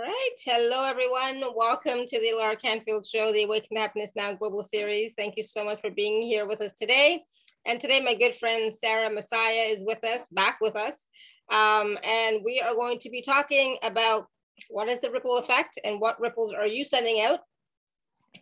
All right. Hello, everyone. Welcome to the Alara Canfield Show, the Awaken Happiness Now Global Series. Thank you so much for being here with us today. And today, my good friend Sarah Massiah is with us, back with us. Um, and we are going to be talking about what is the ripple effect and what ripples are you sending out?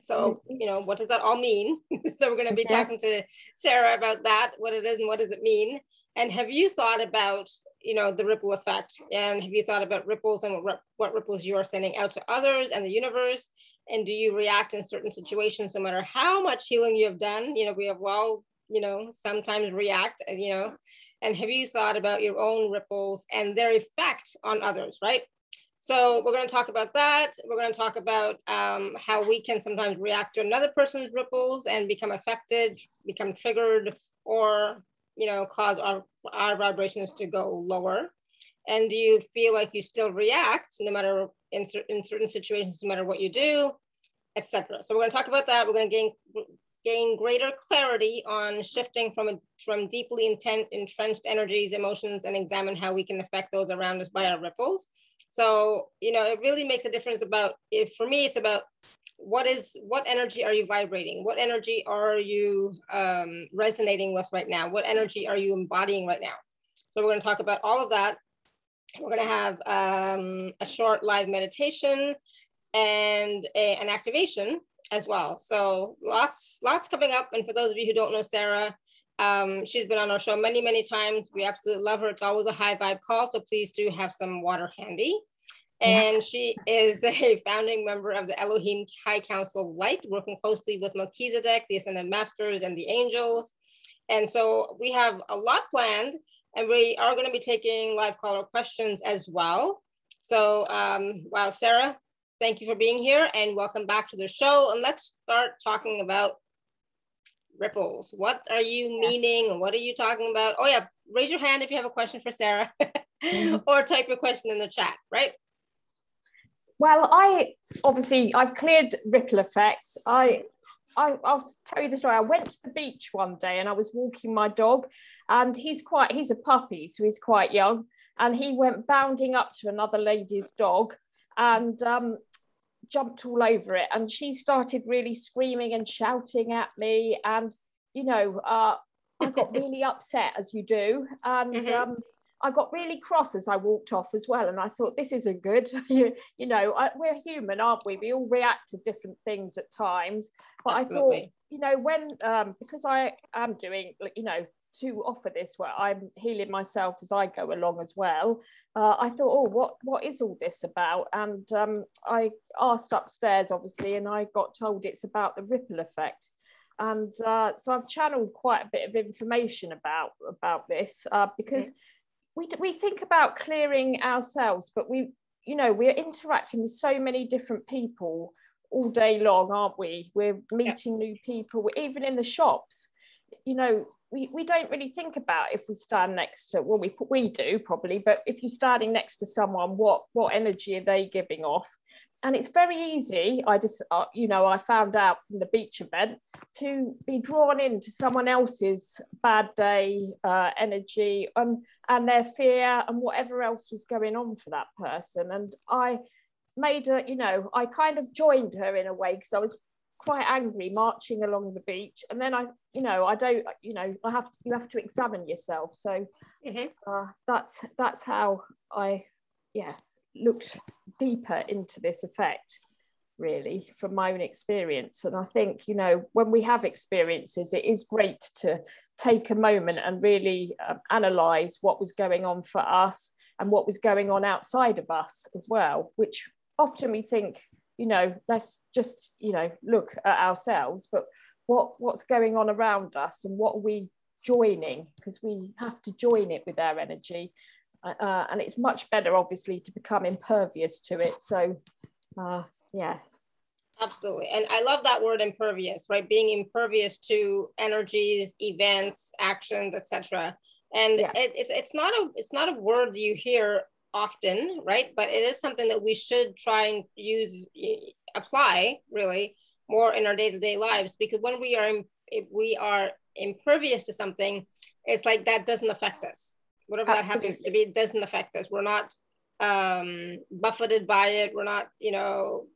So, you know, what does that all mean? so, we're going to be talking to Sarah about that, what it is and what does it mean. And have you thought about you know the ripple effect? And have you thought about ripples and what, what ripples you are sending out to others and the universe? And do you react in certain situations no matter how much healing you have done? You know we have well you know sometimes react you know and have you thought about your own ripples and their effect on others right? So we're going to talk about that. We're going to talk about um, how we can sometimes react to another person's ripples and become affected become triggered or you know, cause our, our vibrations to go lower? And do you feel like you still react no matter in, in certain situations, no matter what you do, etc. So we're going to talk about that. We're going to gain gain greater clarity on shifting from a, from deeply intent, entrenched energies, emotions, and examine how we can affect those around us by our ripples. So you know, it really makes a difference about. If for me, it's about what is what energy are you vibrating? What energy are you um, resonating with right now? What energy are you embodying right now? So we're going to talk about all of that. We're going to have um, a short live meditation and a, an activation as well. So lots lots coming up. And for those of you who don't know sarah um, she's been on our show many many times. We absolutely love her. It's always a high vibe call. So please do have some water handy and yes. she is a founding member of the Elohim High Council of Light, working closely with Melchizedek, the Ascended Masters, and the angels. And so we have a lot planned, and we are going to be taking live caller questions as well. So, um, wow, Sarah, thank you for being here, and welcome back to the show. And let's start talking about ripples. What are you yes. meaning? What are you talking about? Oh, yeah, raise your hand if you have a question for Sarah, mm-hmm. or type your question in the chat, right? Well, I obviously I've cleared ripple effects. I, I I'll tell you the story. I went to the beach one day and I was walking my dog, and he's quite he's a puppy, so he's quite young, and he went bounding up to another lady's dog and um, jumped all over it, and she started really screaming and shouting at me, and you know, uh, I got really upset as you do, and. Mm-hmm. Um, I got really cross as I walked off as well. And I thought, this isn't good. you, you know, I, we're human, aren't we? We all react to different things at times. But Absolutely. I thought, you know, when, um, because I am doing, you know, to offer this where I'm healing myself as I go along as well. Uh, I thought, oh, what what is all this about? And um, I asked upstairs, obviously, and I got told it's about the ripple effect. And uh, so I've channeled quite a bit of information about about this uh, because. Mm-hmm we, we think about clearing ourselves, but we, you know, we're interacting with so many different people all day long, aren't we? We're meeting yeah. new people, even in the shops. You know, we, we don't really think about if we stand next to well we we do probably but if you're standing next to someone what what energy are they giving off and it's very easy i just uh, you know i found out from the beach event to be drawn into someone else's bad day uh, energy and and their fear and whatever else was going on for that person. And i made her you know i kind of joined her in a way because i was quite angry marching along the beach. And then i you know i don't you know i have to, you have to examine yourself. So mm-hmm. uh, that's that's how i yeah looked deeper into this effect really from my own experience. And i think you know when we have experiences it is great to take a moment and really um, analyze what was going on for us and what was going on outside of us as well which often we think you know let's just you know look at ourselves but what what's going on around us and what are we joining? Because we have to join it with our energy uh, uh, and it's much better obviously to become impervious to it. So uh, yeah. Absolutely. And i love that word impervious right? Being impervious to energies events actions etc and yeah. it, it's it's not a it's not a word you hear often right? But it is something that we should try and use apply really more in our day-to-day lives. Because when we are if we are impervious to something it's like that doesn't affect us whatever Absolutely. that happens to be, it doesn't affect us. We're not um, buffeted by it. We're not, you know,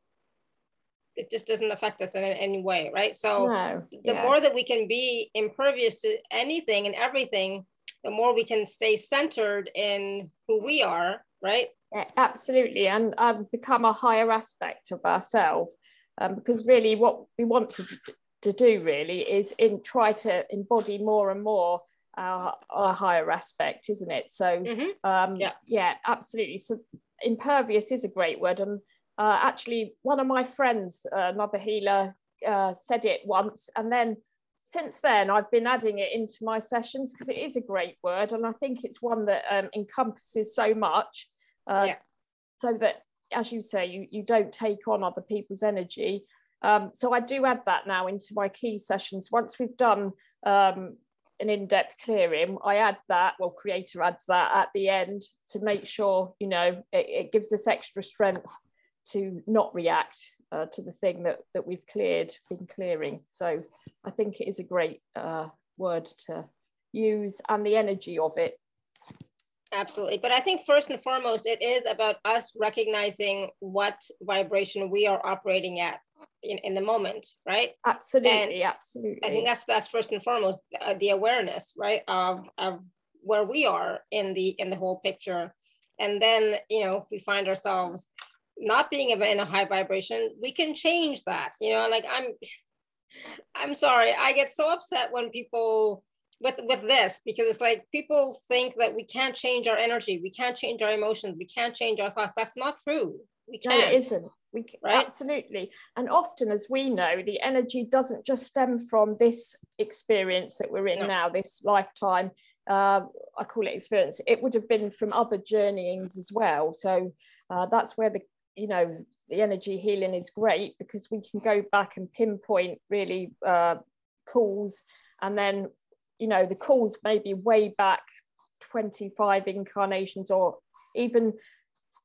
it just doesn't affect us in any way, right? So no, the yeah. more that we can be impervious to anything and everything, the more we can stay centered in who we are, right? Yeah, absolutely, and and become a higher aspect of ourselves. Um, because really, what we want to to do really is in try to embody more and more our, our higher aspect, isn't it? So mm-hmm. um, yeah, yeah, absolutely. So impervious is a great word, and uh, actually, one of my friends, uh, another healer, uh, said it once, and then since then I've been adding it into my sessions because it is a great word, and I think it's one that um, encompasses so much. Uh, yeah. So that, as you say, you you don't take on other people's energy. Um, so I do add that now into my key sessions. Once we've done um, an in-depth clearing, I add that, well, creator adds that at the end to make sure, you know, it, it gives us extra strength to not react uh, to the thing that, that we've cleared, been clearing. So I think it is a great uh, word to use and the energy of it. Absolutely. But I think first and foremost, it is about us recognizing what vibration we are operating at in, in the moment, right? Absolutely. And absolutely. I think that's that's first and foremost uh, the awareness, right, of, of where we are in the in the whole picture. And then, you know, if we find ourselves not being in a high vibration, we can change that. You know, like I'm, I'm sorry, I get so upset when people with with this because it's like people think that we can't change our energy, we can't change our emotions, we can't change our thoughts. That's not true. We can't. No, it isn't. We right? absolutely, and often, as we know, the energy doesn't just stem from this experience that we're in no. now, this lifetime. Uh, I call it experience. It would have been from other journeyings as well. So uh, that's where the you know the energy healing is great because we can go back and pinpoint really uh, calls and then you know the calls maybe way back 25 incarnations or even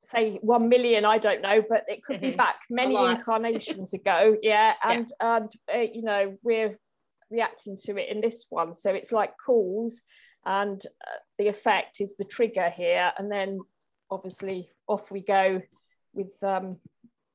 say 1 million i don't know but it could mm-hmm. be back many incarnations ago yeah and yeah. and uh, you know we're reacting to it in this one so it's like calls and uh, the effect is the trigger here and then obviously off we go with um,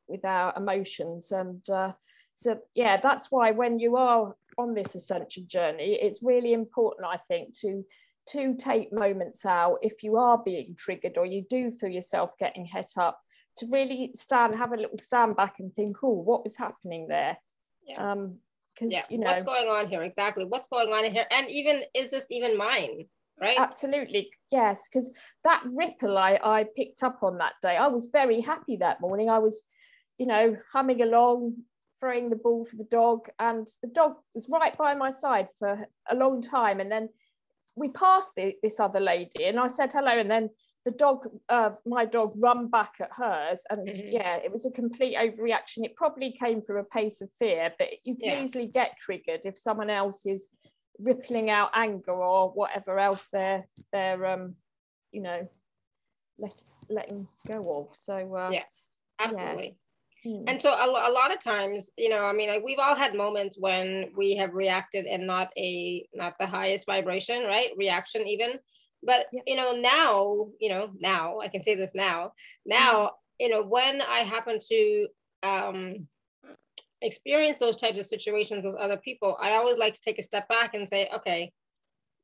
with our emotions and uh, so yeah that's why when you are on this ascension journey it's really important i think to to take moments out if you are being triggered or you do feel yourself getting het up to really stand have a little stand back and think oh what was happening there? Yeah. um because yeah. you know what's going on here? Exactly. What's going on in here? And even is this even mine? Right? Absolutely. Yes because that ripple I, I picked up on that day. I was very happy that morning. I was you know humming along throwing the ball for the dog and the dog was right by my side for a long time. And then we passed the, this other lady and i said hello and then the dog uh, my dog run back at hers and mm-hmm. yeah it was a complete overreaction it probably came from a pace of fear but you can yeah. easily get triggered if someone else is rippling out anger or whatever else they're they're um you know let letting go of so uh, yeah absolutely Hmm. and so a, a lot of times you know i mean like we've all had moments when we have reacted and not a not the highest vibration right reaction even but yeah. you know now you know now i can say this now now mm-hmm. you know when i happen to um experience those types of situations with other people, I always like to take a step back and say, okay,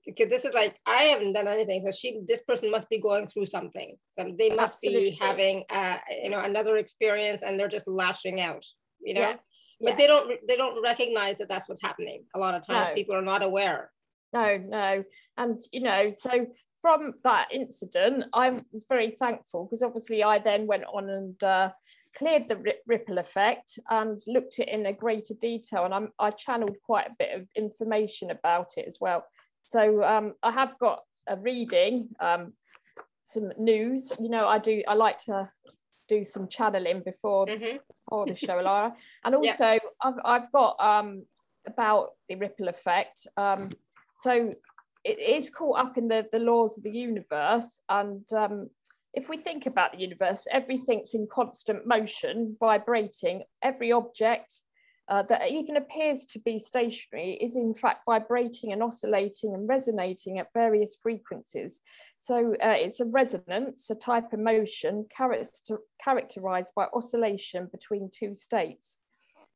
because this is like I haven't done anything, so she this person must be going through something. So they must Absolutely. be having uh, you know another experience, and they're just lashing out. You know. Yeah. But yeah. they don't they don't recognize that that's what's happening. A lot of times, no. people are not aware. No, no, and you know, so from that incident, I was very thankful because obviously I then went on and uh, cleared the ripple effect and looked at it in a greater detail, and I'm, I channeled quite a bit of information about it as well. So um, I have got a reading, um, some news. You know, I do. I like to do some channeling before mm-hmm. before the show, Alara, and also yeah. I've I've got um, about the ripple effect. Um, so it is caught up in the, the laws of the universe. And um, if we think about the universe, everything's in constant motion, vibrating. Every object uh, that even appears to be stationary is in fact vibrating and oscillating and resonating at various frequencies. So uh, it's a resonance, a type of motion character characterized by oscillation between two states.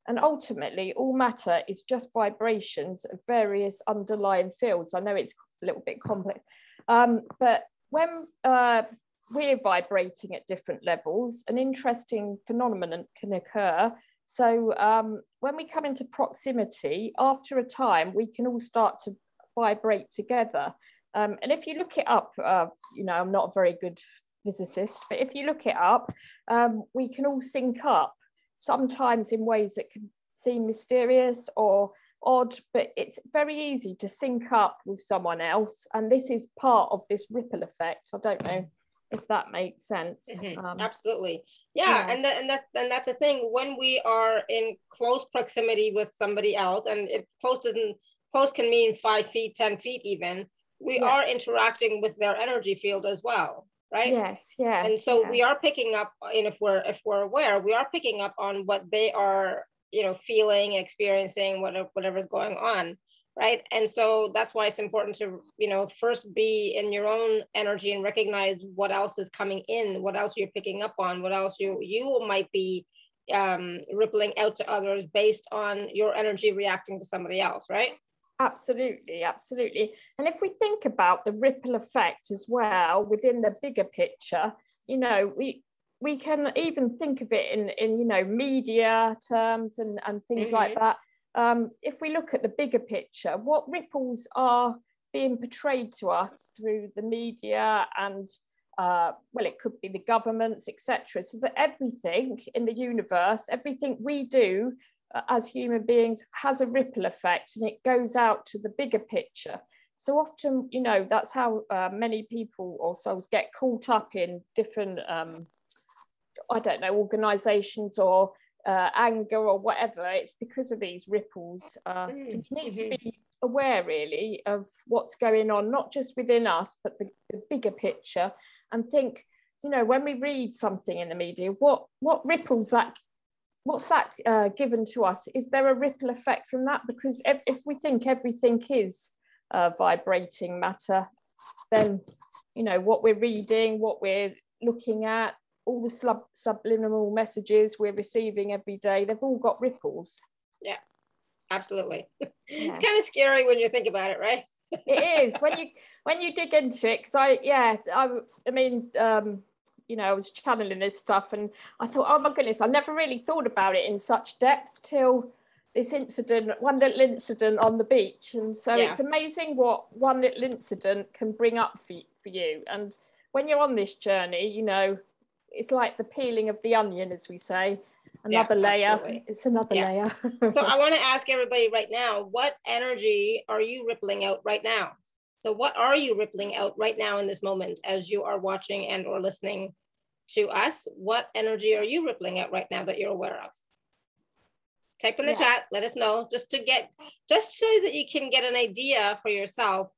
And ultimately, all matter is just vibrations of various underlying fields. I know it's a little bit complex, um, but when uh, we're vibrating at different levels, an interesting phenomenon can occur. So um, when we come into proximity, after a time, we can all start to vibrate together. Um, and if you look it up, uh, you know, I'm not a very good physicist, but if you look it up, um, we can all sync up sometimes in ways that can seem mysterious or odd, but it's very easy to sync up with someone else. And this is part of this ripple effect. I don't know if that makes sense. Mm-hmm. Um, Absolutely. Yeah. yeah. And, that, and, that, and that's the thing when we are in close proximity with somebody else, and it close doesn't, close can mean five feet, 10 feet even, we yeah. are interacting with their energy field as well right yes yeah and so yeah. we are picking up and if we're if we're aware we are picking up on what they are you know feeling experiencing whatever whatever's going on right and so that's why it's important to you know first be in your own energy and recognize what else is coming in what else you're picking up on what else you you might be um rippling out to others based on your energy reacting to somebody else right Absolutely, absolutely. And if we think about the ripple effect as well within the bigger picture, you know, we we can even think of it in, in you know, media terms and, and things mm-hmm. like that. Um, if we look at the bigger picture, what ripples are being portrayed to us through the media and uh, well, it could be the governments, etc. So that everything in the universe, everything we do as human beings has a ripple effect and it goes out to the bigger picture. So often, you know, that's how uh, many people or souls get caught up in different, um, I don't know, organizations or uh, anger or whatever. It's because of these ripples. Uh, mm, so we need mm-hmm. to be aware really of what's going on, not just within us, but the, the bigger picture and think, you know, when we read something in the media, what, what ripples that what's that uh, given to us? Is there a ripple effect from that? Because if, if we think everything is uh, vibrating matter, then you know what we're reading, what we're looking at, all the sub subliminal messages we're receiving every day, they've all got ripples. Yeah, absolutely. Yeah. It's kind of scary when you think about it, right? it is when you when you dig into it. So I yeah, I, I mean. Um, you know, I was channeling this stuff and I thought, oh my goodness, I never really thought about it in such depth till this incident, one little incident on the beach. And so yeah. it's amazing what one little incident can bring up for, for you. And when you're on this journey, you know, it's like the peeling of the onion, as we say. Another yeah, layer. Absolutely. It's another yeah. layer. so I want to ask everybody right now, what energy are you rippling out right now? So what are you rippling out right now in this moment as you are watching and or listening to us? What energy are you rippling out right now that you're aware of? Type in the yeah. chat, let us know just to get, just so that you can get an idea for yourself,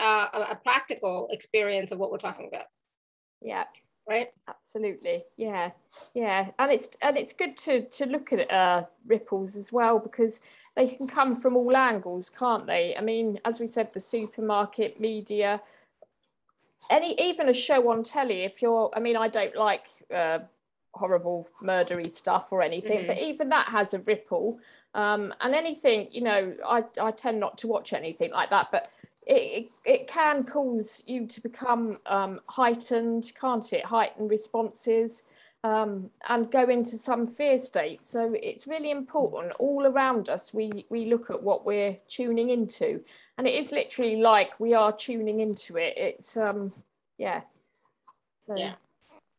uh, a, a practical experience of what we're talking about. Yeah right absolutely yeah yeah and it's and it's good to to look at uh ripples as well because they can come from all angles, can't they? I mean, as we said, the supermarket, media, any even a show on telly. If you're, I mean, I don't like uh, horrible murdery stuff or anything, mm-hmm. but even that has a ripple. Um, and anything, you know, I I tend not to watch anything like that, but. It, it, can cause you to become um, heightened, can't it? Heightened responses um, and go into some fear state. So it's really important all around us. We we look at what we're tuning into, and it is literally like we are tuning into it. It's um yeah. So, yeah.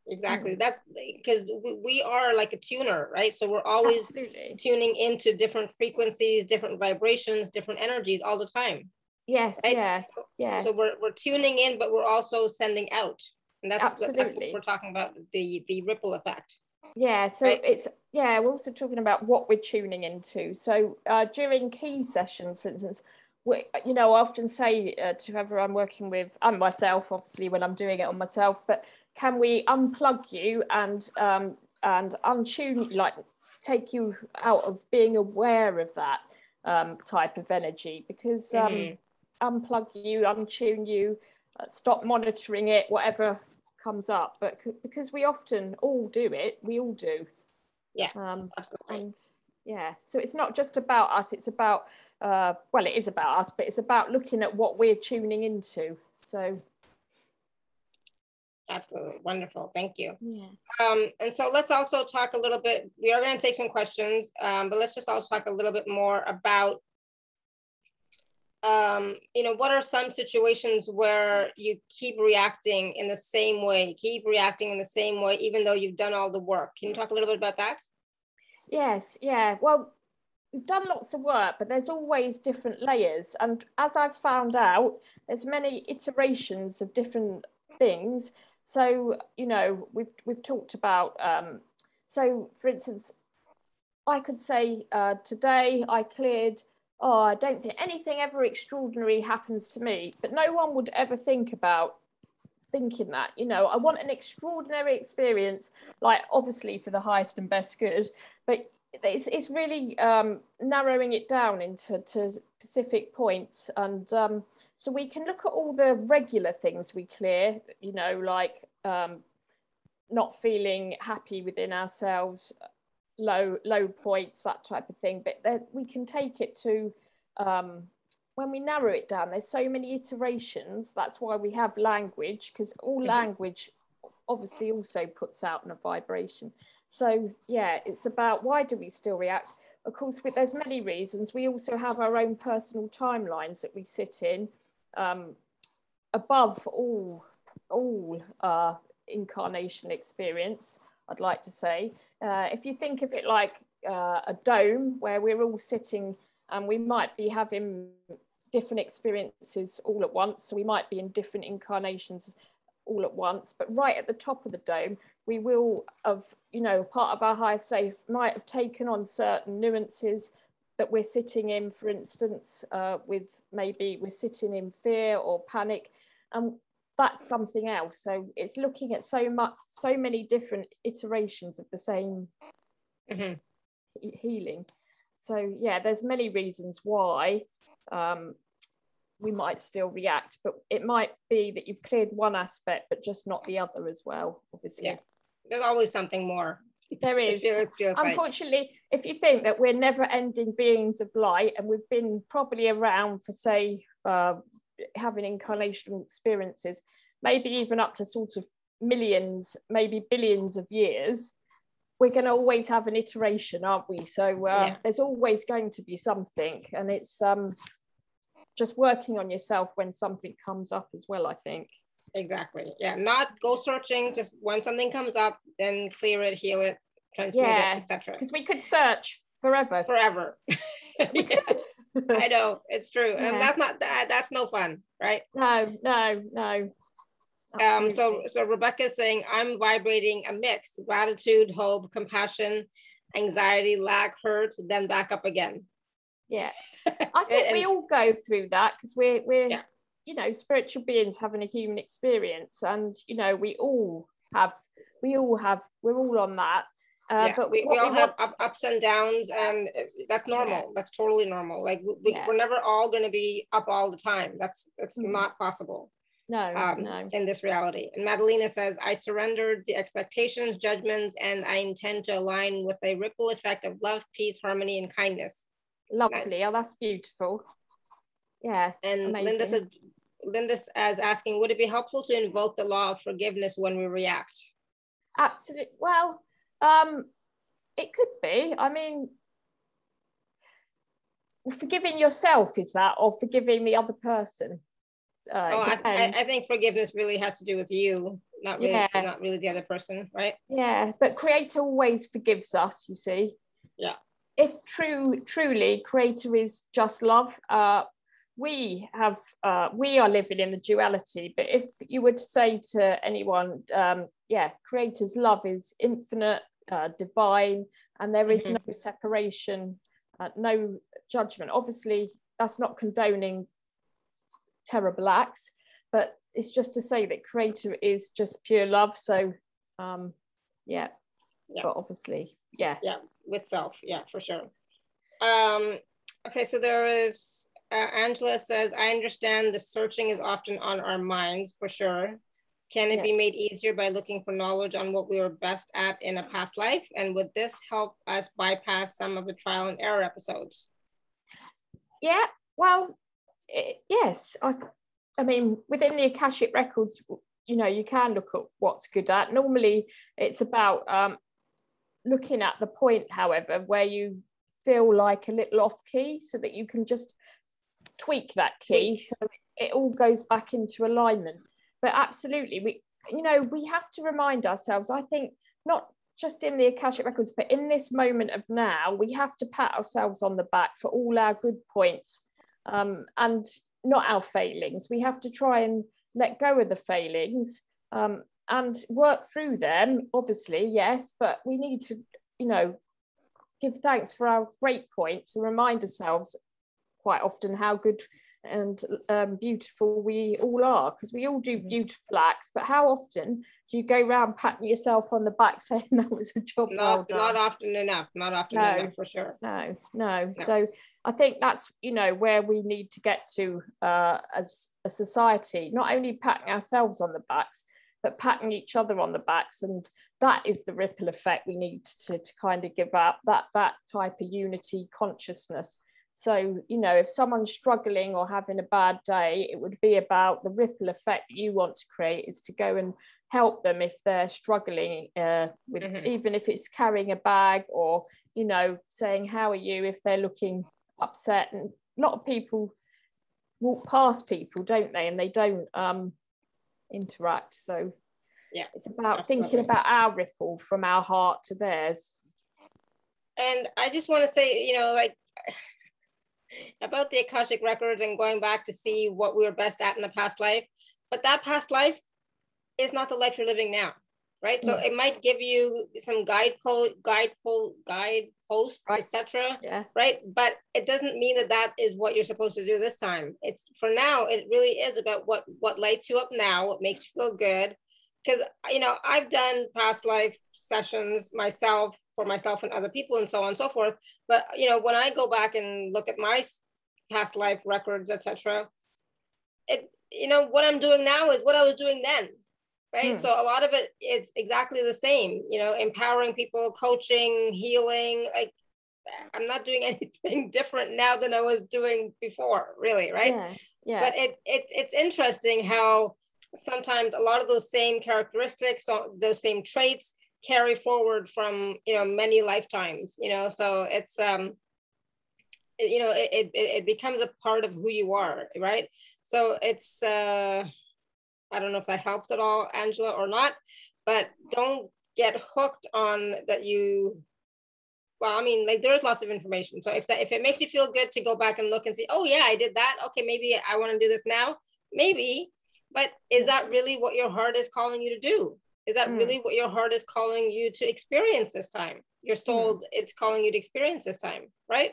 Exactly. Mm. That because we are like a tuner, right? So we're always Absolutely. tuning into different frequencies, different vibrations, different energies all the time. Yes. Right? Yeah. So, yeah. So we're we're tuning in, but we're also sending out and that's, Absolutely. that's what we're talking about the the ripple effect yeah so right? it's yeah we're also talking about what we're tuning into so uh, during key sessions for instance we, you know i often say uh, to whoever i'm working with and myself obviously when i'm doing it on myself but can we unplug you and um, and untune like take you out of being aware of that um, type of energy because um, mm-hmm. Unplug you untune you uh, stop monitoring it, whatever comes up. But because we often all do it, we all do. Yeah, um, absolutely. And yeah, so it's not just about us. It's about uh, well, it is about us, but it's about looking at what we're tuning into. So absolutely wonderful thank you yeah um and so let's also talk a little bit we are going to take some questions um but let's just also talk a little bit more about um you know what are some situations where you keep reacting in the same way keep reacting in the same way even though you've done all the work? Can you talk a little bit about that? Yes yeah. Well we've done lots of work but there's always different layers. And as i've found out there's many iterations of different things. So, you know, we've, we've talked about, um, so for instance, I could say uh, today I cleared, oh, I don't think anything ever extraordinary happens to me, but no one would ever think about thinking that, you know, I want an extraordinary experience, like obviously for the highest and best good, but it's, it's really um, narrowing it down into to specific points. And um, so we can look at all the regular things we clear, you know, like um, not feeling happy within ourselves, low low points, that type of thing. But we can take it to um, when we narrow it down. There's so many iterations. That's why we have language, because all mm-hmm. language obviously also puts out a vibration. So yeah, it's about why do we still react? Of course, there's many reasons. We also have our own personal timelines that we sit in um, above all all uh, incarnation experience, I'd like to say. Uh, if you think of it like uh, a dome where we're all sitting and we might be having different experiences all at once, so we might be in different incarnations all at once, but right at the top of the dome, we will have, you know, part of our higher self might have taken on certain nuances that we're sitting in, for instance, uh, with maybe we're sitting in fear or panic, and that's something else. So it's looking at so much, so many different iterations of the same mm-hmm. healing. So yeah, there's many reasons why um, we might still react, but it might be that you've cleared one aspect, but just not the other as well. Obviously, yeah. There's always something more there is. Unfortunately, if you think that we're never ending beings of light and we've been probably around for, say, uh, having incarnational experiences, maybe even up to sort of millions, maybe billions of years, we're going to always have an iteration, aren't we? So uh, yeah. there's always going to be something, and it's um, just working on yourself when something comes up as well. I think. Exactly. Yeah. Not go searching. Just when something comes up, then clear it, heal it, transmute yeah. it, etc. Because we could search forever. Forever. we could. I know it's true, yeah. and that's not that. That's no fun, right? No, no, no. Um, so, so Rebecca is saying, I'm vibrating a mix: gratitude, hope, compassion, anxiety, lack, hurt, then back up again. Yeah, I think and, we all go through that because we're we're yeah you know spiritual beings having a human experience and you know we all have we all have we're all on that uh, yeah, but we, we all we have up, ups and downs and that's normal yeah. that's totally normal like we, yeah. we're never all going to be up all the time that's that's mm-hmm. not possible no, um, no in this reality and madalena says i surrendered the expectations judgments and i intend to align with a ripple effect of love peace harmony and kindness lovely nice. oh that's beautiful yeah and amazing. linda said Linda as asking, would it be helpful to invoke the law of forgiveness when we react? Absolutely. Well, um, it could be. I mean, forgiving yourself is that, or forgiving the other person? Uh, oh, I, I, think forgiveness really has to do with you, not really, yeah. not really the other person, right? Yeah, but Creator always forgives us. You see. Yeah. If true, truly, Creator is just love. Uh, we have uh, we are living in the duality but if you were to say to anyone um, yeah creator's love is infinite uh, divine and there is mm-hmm. no separation uh, no judgment obviously that's not condoning terrible acts but it's just to say that creator is just pure love so um, yeah. yeah but obviously yeah yeah with self yeah for sure um okay so there is uh, Angela says, I understand the searching is often on our minds for sure. Can it yeah. be made easier by looking for knowledge on what we were best at in a past life? And would this help us bypass some of the trial and error episodes? Yeah, well, it, yes. I, I mean, within the Akashic Records, you know, you can look at what's good at. Normally, it's about um, looking at the point, however, where you feel like a little off key so that you can just tweak that key so it all goes back into alignment but absolutely we you know we have to remind ourselves i think not just in the akashic records but in this moment of now we have to pat ourselves on the back for all our good points um, and not our failings. We have to try and let go of the failings um, and work through them obviously yes but we need to you know give thanks for our great points and remind ourselves quite often how good and um, beautiful we all are because we all do mm-hmm. beautiful acts but how often do you go around patting yourself on the back saying that was a job not, well not often enough not often no, enough for sure. no, no, no. So i think that's you know where we need to get to uh, as a society not only patting ourselves on the backs but patting each other on the backs and that is the ripple effect we need to, to kind of give up that that type of unity consciousness so you know if someone's struggling or having a bad day it would be about the ripple effect that you want to create is to go and help them if they're struggling uh, with mm-hmm. even if it's carrying a bag or you know saying how are you if they're looking upset and a lot of people walk past people don't they and they don't um, interact. So yeah, it's about absolutely. thinking about our ripple from our heart to theirs. And I just want to say, you know, like about the Akashic records and going back to see what we were best at in the past life, but that past life is not the life you're living now right? So it might give you some guide po- guide po- guide posts, right. etc. Yeah. Right. But it doesn't mean that that is what you're supposed to do this time. It's for now. It really is about what what lights you up now, what makes you feel good. Because you know I've done past life sessions myself for myself and other people and so on and so forth. But you know when I go back and look at my past life records, etc. It you know what I'm doing now is what I was doing then right hmm. so a lot of it is exactly the same you know empowering people coaching healing like i'm not doing anything different now than i was doing before really right yeah, yeah. but it, it it's interesting how sometimes a lot of those same characteristics those same traits carry forward from you know many lifetimes you know? So it's um you know it, it, it becomes a part of who you are right? So it's uh I don't know if that helps at all, Angela, or not, but don't get hooked on that you well i mean like there's lots of information. So if that if it makes you feel good to go back and look and see oh yeah i did that. Okay maybe i want to do this now. Maybe but is that really what your heart is calling you to do is that mm. really what your heart is calling you to experience this time your soul mm. it's calling you to experience this time right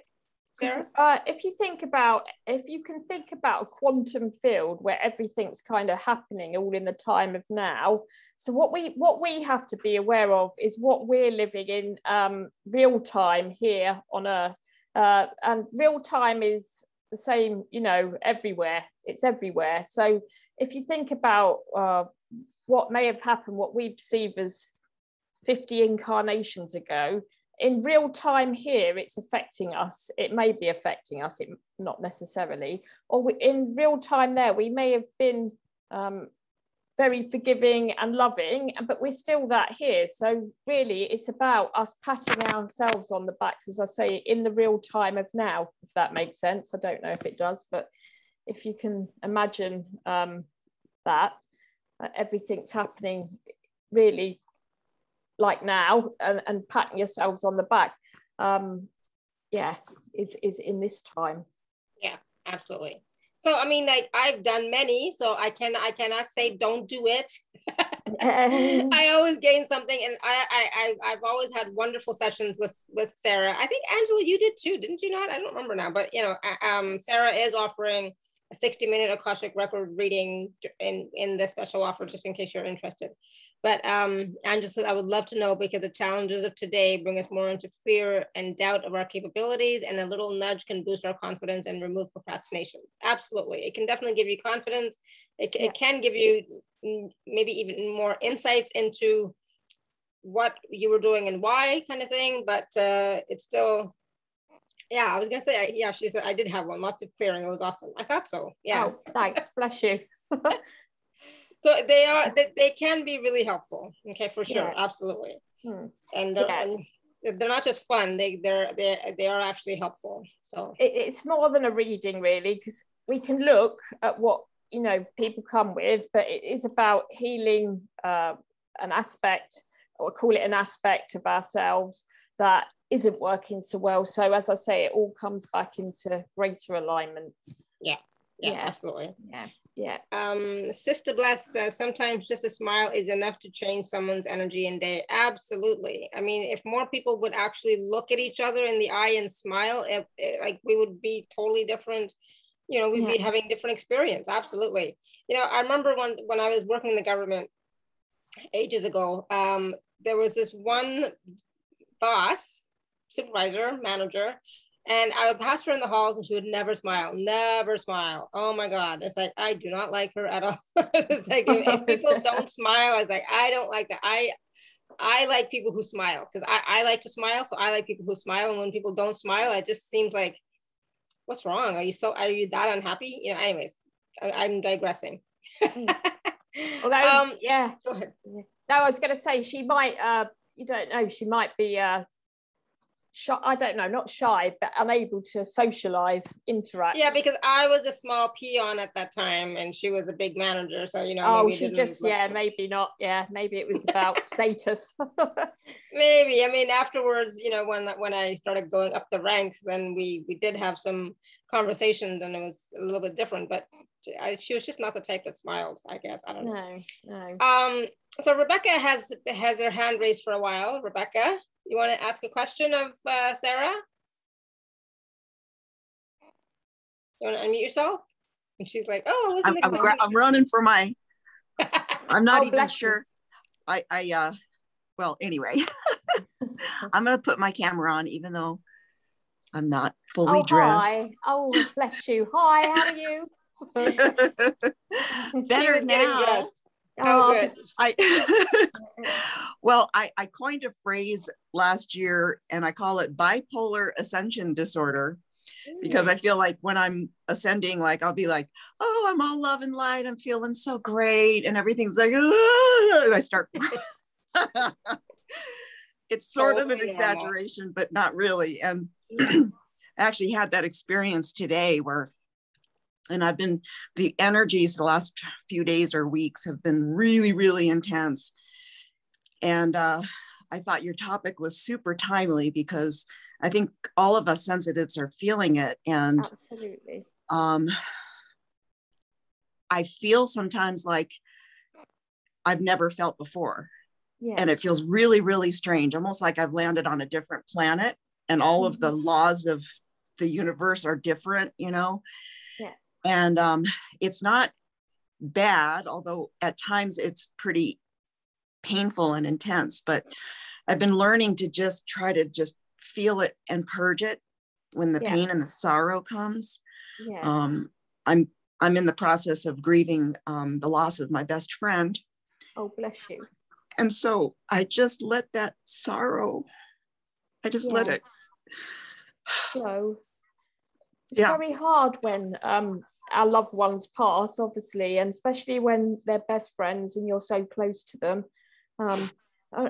uh, if you think about, if you can think about a quantum field where everything's kind of happening all in the time of now. So what we what we have to be aware of is what we're living in um, real time here on Earth, uh, and real time is the same, you know, everywhere. It's everywhere. So if you think about uh, what may have happened, what we perceive as 50 incarnations ago, in real time here it's affecting us. It may be affecting us it not necessarily. Or we, in real time there we may have been um, very forgiving and loving but we're still that here. So really it's about us patting ourselves on the backs as i say in the real time of now if that makes sense. I don't know if it does but if you can imagine um, that uh, everything's happening really like now and, and patting yourselves on the back um yeah is is in this time. Yeah absolutely. So i mean like i've done many so i can i cannot say don't do it. I always gain something and I, I i i've always had wonderful sessions with with sarah. I think angela you did too didn't you not? I don't remember now but you know um sarah is offering a 60 minute akashic record reading in in the special offer just in case you're interested But um, Angela said, I would love to know because the challenges of today bring us more into fear and doubt of our capabilities, and a little nudge can boost our confidence and remove procrastination. Absolutely. It can definitely give you confidence. It, yeah. it can give you maybe even more insights into what you were doing and why kind of thing, but uh, it's still, yeah, I was gonna say, yeah, she said I did have one, lots of clearing. It was awesome. I thought so. Yeah. Oh, thanks. Bless you. so they are they, they can be really helpful okay for sure yeah. absolutely hmm. and, they're, yeah. and they're not just fun they they're they they are actually helpful so it, it's more than a reading really because we can look at what you know people come with but it is about healing uh, an aspect or call it an aspect of ourselves that isn't working so well so as i say it all comes back into greater alignment yeah yeah, yeah. absolutely yeah yeah. Um, Sister Bless says sometimes just a smile is enough to change someone's energy and day. Absolutely. I mean, if more people would actually look at each other in the eye and smile, it, it, like we would be totally different. You know, we'd yeah. be having different experience. Absolutely. You know, I remember when when I was working in the government ages ago. Um, there was this one boss, supervisor, manager and I would pass her in the halls and she would never smile, never smile. Oh my God. It's like, I do not like her at all. it's like, if, if, people don't smile, I was like, I don't like that. I, I like people who smile because I, I like to smile. So I like people who smile. And when people don't smile, it just seems like, what's wrong? Are you so, are you that unhappy? You know, anyways, I, am digressing. Although, um, yeah. Go ahead. No, I was going to say she might, uh, you don't know, she might be uh, shy, I don't know, not shy, but unable to socialize, interact. Yeah, because I was a small peon at that time and she was a big manager. So, you know, oh, she just, look... yeah, maybe not. Yeah, maybe it was about status. maybe. I mean, afterwards, you know, when when I started going up the ranks, then we we did have some conversations and it was a little bit different, but I, she was just not the type that smiled, I guess. I don't know. No, no. Um, so Rebecca has has her hand raised for a while. Rebecca. You want to ask a question of uh, Sarah? You want to unmute yourself? And she's like, "Oh, I'm, I'm, I'm, running for my. I'm not oh, even sure. I, I, uh, well, anyway, I'm gonna put my camera on, even though I'm not fully oh, dressed. Hi. Oh, bless you. Hi, how are you? Better now. Oh, oh good. I well, I, I coined a phrase last year and I call it bipolar ascension disorder because I feel like when I'm ascending, like I'll be like, oh, I'm all love and light, I'm feeling so great, and everything's like, and I start. it's sort of an oh, exaggeration, but not really. And I actually had that experience today where and I've been the energies the last few days or weeks have been really, really intense. And uh, I thought your topic was super timely because I think all of us sensitives are feeling it. And absolutely. Um, I feel sometimes like I've never felt before. Yeah. And it feels really, really strange, almost like I've landed on a different planet and all mm-hmm. of the laws of the universe are different, you know? And um, it's not bad although at times it's pretty painful and intense but i've been learning to just try to just feel it and purge it when the yeah. pain and the sorrow comes yeah. um, i'm i'm in the process of grieving um, the loss of my best friend oh bless you and so i just let that sorrow i just yeah. let it flow yeah. very hard when um, our loved ones pass, obviously, and especially when they're best friends and you're so close to them. Um, uh,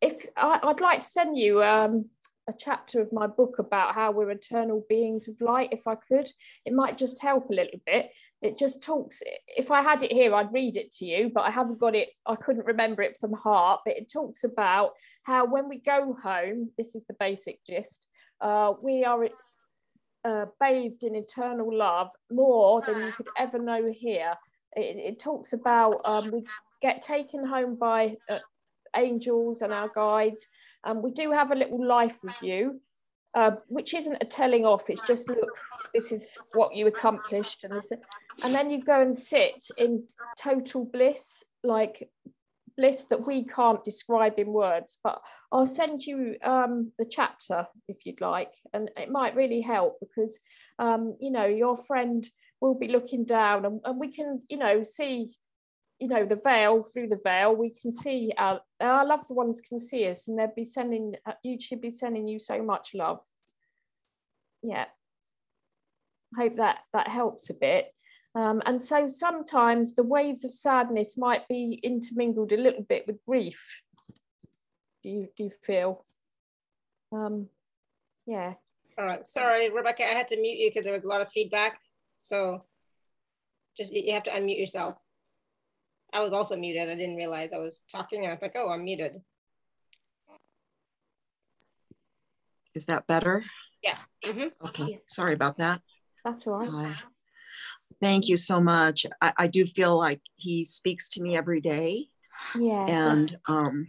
if I, would like to send you um, a chapter of my book about how we're eternal beings of light, if I could, it might just help a little bit. It just talks. If I had it here, I'd read it to you, but I haven't got it. I couldn't remember it from heart. But it talks about how when we go home, this is the basic gist. Uh, we are uh, bathed in eternal love more than you could ever know here. It, it talks about um, we get taken home by uh, angels and our guides. Um, we do have a little life review, uh, which isn't a telling off. It's just look, this is what you accomplished, and this, and then you go and sit in total bliss, like bliss that we can't describe in words. But I'll send you um, the chapter if you'd like, and it might really help because um, you know your friend will be looking down, and, and we can you know see you know the veil through the veil. We can see our, our loved ones can see us and they'll be sending you should be sending you so much love. Yeah. I hope that that helps a bit um, and so sometimes the waves of sadness might be intermingled a little bit with grief do you do you feel um, yeah all right sorry rebecca i had to mute you because there was a lot of feedback so just you have to unmute yourself I was also muted. I didn't realize I was talking and I was like, oh, I'm muted. Is that better? Yeah. Mm -hmm. Okay. Sorry about that. That's all right. Uh, thank you so much. I, I, do feel like he speaks to me every day. Yeah. And um,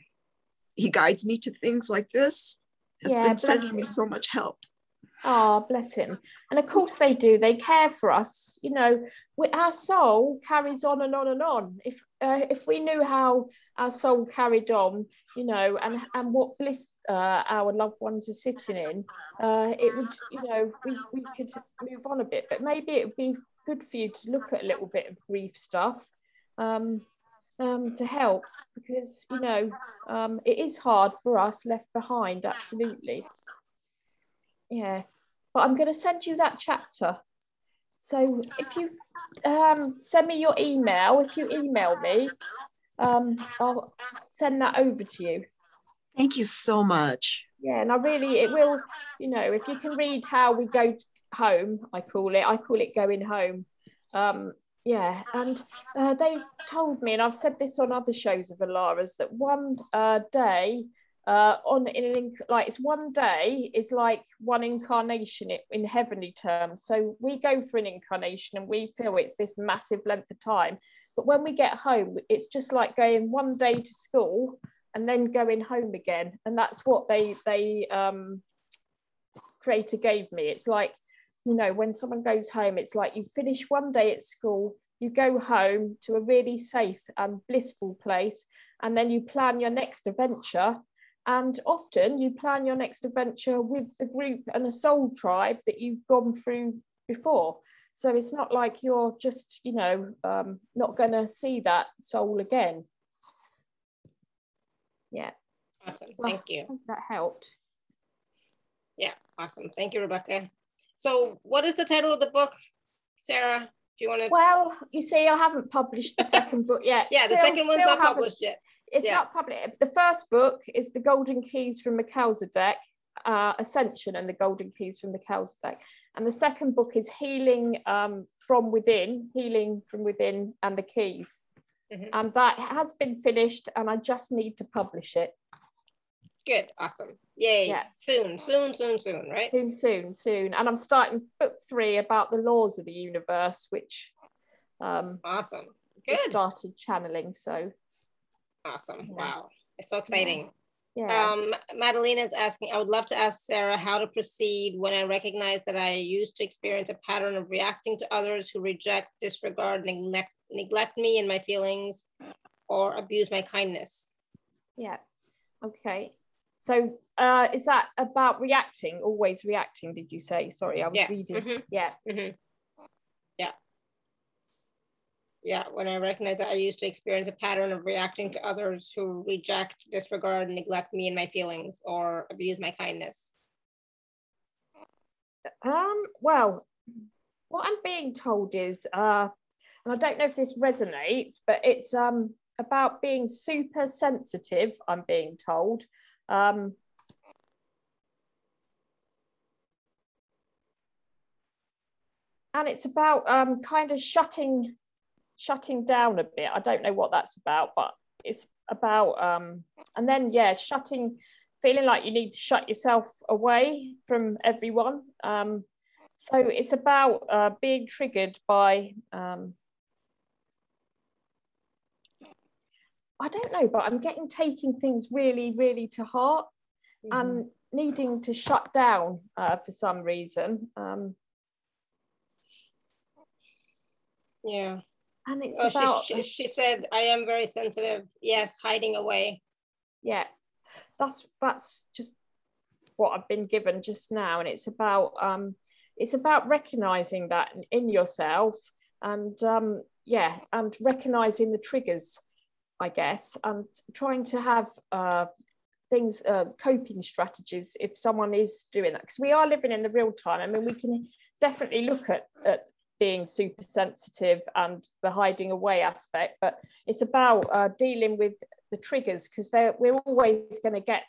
he guides me to things like this. Has yeah, been sending me so much help. Oh, bless him. And of course they do. They care for us. You know, we, our soul carries on and on and on. If uh, if we knew how our soul carried on, you know, and and what bliss uh, our loved ones are sitting in, uh, it would, you know, we, we could move on a bit. But maybe it would be good for you to look at a little bit of grief stuff. Um, um, to help because you know um, it is hard for us left behind absolutely yeah but I'm going to send you that chapter. So if you um, send me your email, if you email me, um, I'll send that over to you. Thank you so much. Yeah, and I really, it will, you know, if you can read how we go home, I call it, I call it going home. Um, yeah, and uh, they told me, and I've said this on other shows of Alara's, that one uh, day uh, on in an like it's one day is like one incarnation in heavenly terms. So we go for an incarnation and we feel it's this massive length of time, but when we get home, it's just like going one day to school and then going home again, and that's what they they um, creator gave me. It's like you know when someone goes home, it's like you finish one day at school. You go home to a really safe and blissful place, and then you plan your next adventure and often you plan your next adventure with the group and a soul tribe that you've gone through before. So it's not like you're just, you know, um, not going to see that soul again. Yeah. Awesome. So Thank you. That helped. Yeah. Awesome. Thank you, Rebecca. So, what is the title of the book, Sarah? Do you want to? Well, you see, I haven't published the second book yet. yeah, the second one's not published yet it's yeah. not published. The first book is The Golden Keys from Melchizedek, uh, Ascension and the Golden Keys from Melchizedek. And the second book is Healing um, from Within, Healing from Within and the Keys. Mm-hmm. And that has been finished and I just need to publish it. Good, awesome. Yay. Yeah. Soon, soon, soon, soon, right? Soon, soon, soon. And I'm starting book three about the laws of the universe, which um awesome. Good. started channeling. So Awesome. Wow. It's so exciting. Yeah. Um, Madalena is asking, I would love to ask Sarah how to proceed when I recognize that I used to experience a pattern of reacting to others who reject, disregard, neglect, neglect me and my feelings or abuse my kindness. Yeah. Okay. So uh, is that about reacting, always reacting, did you say? Sorry, I was yeah. reading. Mm -hmm. Yeah. Mm -hmm yeah, when I recognize that I used to experience a pattern of reacting to others who reject, disregard, neglect me and my feelings or abuse my kindness. Um, well, what I'm being told is, uh, and I don't know if this resonates, but it's um, about being super sensitive, I'm being told. Um, and it's about um, kind of shutting shutting down a bit. I don't know what that's about, but it's about um, and then yeah, shutting, feeling like you need to shut yourself away from everyone. Um, so it's about uh, being triggered by um, I don't know, but I'm getting taking things really, really to heart mm-hmm. and needing to shut down uh, for some reason. Um, yeah. And it's oh, about she, she, she said i am very sensitive. Yes hiding away. Yeah. That's that's just what i've been given just now and it's about um it's about recognizing that in yourself and um yeah and recognizing the triggers i guess and trying to have uh things uh, coping strategies if someone is doing that because we are living in the real time i mean we can definitely look at, at being super sensitive and the hiding away aspect, but it's about uh, dealing with the triggers because we're always going to get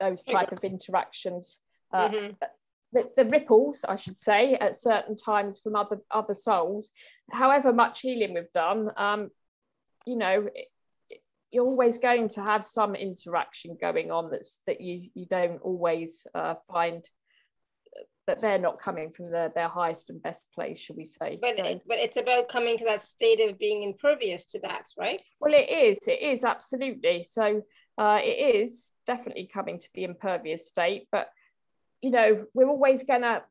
those type of interactions. Uh, mm-hmm. the, the, ripples, I should say, at certain times from other other souls. However much healing we've done, um, you know, you're always going to have some interaction going on that's that you you don't always uh, find that they're not coming from the, their highest and best place, should we say? But so, it, but it's about coming to that state of being impervious to that, right? Well, it is. It is absolutely. So uh, it is definitely coming to the impervious state. But you know, we're always going to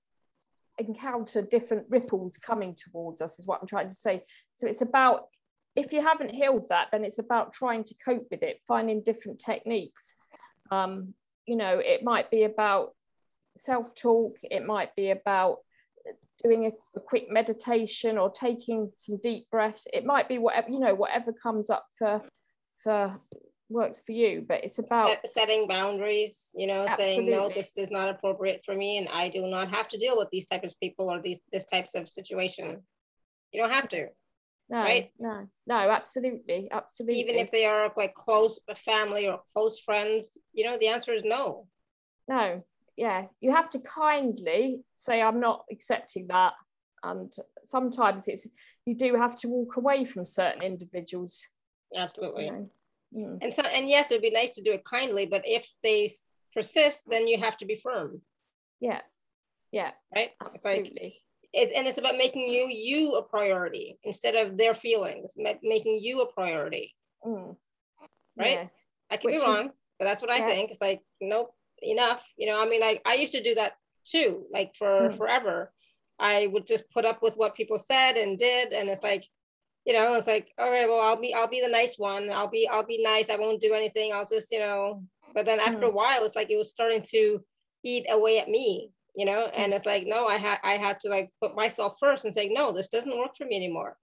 encounter different ripples coming towards us. Is what I'm trying to say. So it's about if you haven't healed that, then it's about trying to cope with it, finding different techniques. Um, you know, it might be about self-talk it might be about doing a, a, quick meditation or taking some deep breaths it might be whatever you know whatever comes up for for works for you but it's about Set, setting boundaries you know absolutely. saying no this is not appropriate for me and i do not have to deal with these types of people or these this types of situation you don't have to no right? no. No absolutely absolutely. Even if they are like close family or close friends you know the answer is no. No yeah. You have to kindly say i'm not accepting that. And sometimes it's you do have to walk away from certain individuals absolutely. you know? mm. and so and yes it would be nice to do it kindly but if they persist then you have to be firm. Yeah. Yeah. Right? Absolutely. it's, and it's about making you you a priority instead of their feelings making you a priority mm. right yeah. i could Which be wrong is, but that's what i yeah. think it's like nope enough you know i mean like i used to do that too like for mm. forever i would just put up with what people said and did and it's like you know it's like all right well i'll be i'll be the nice one i'll be i'll be nice i won't do anything i'll just you know but then after mm. a while it's like it was starting to eat away at me you know and it's like no i had i had to like put myself first and say no this doesn't work for me anymore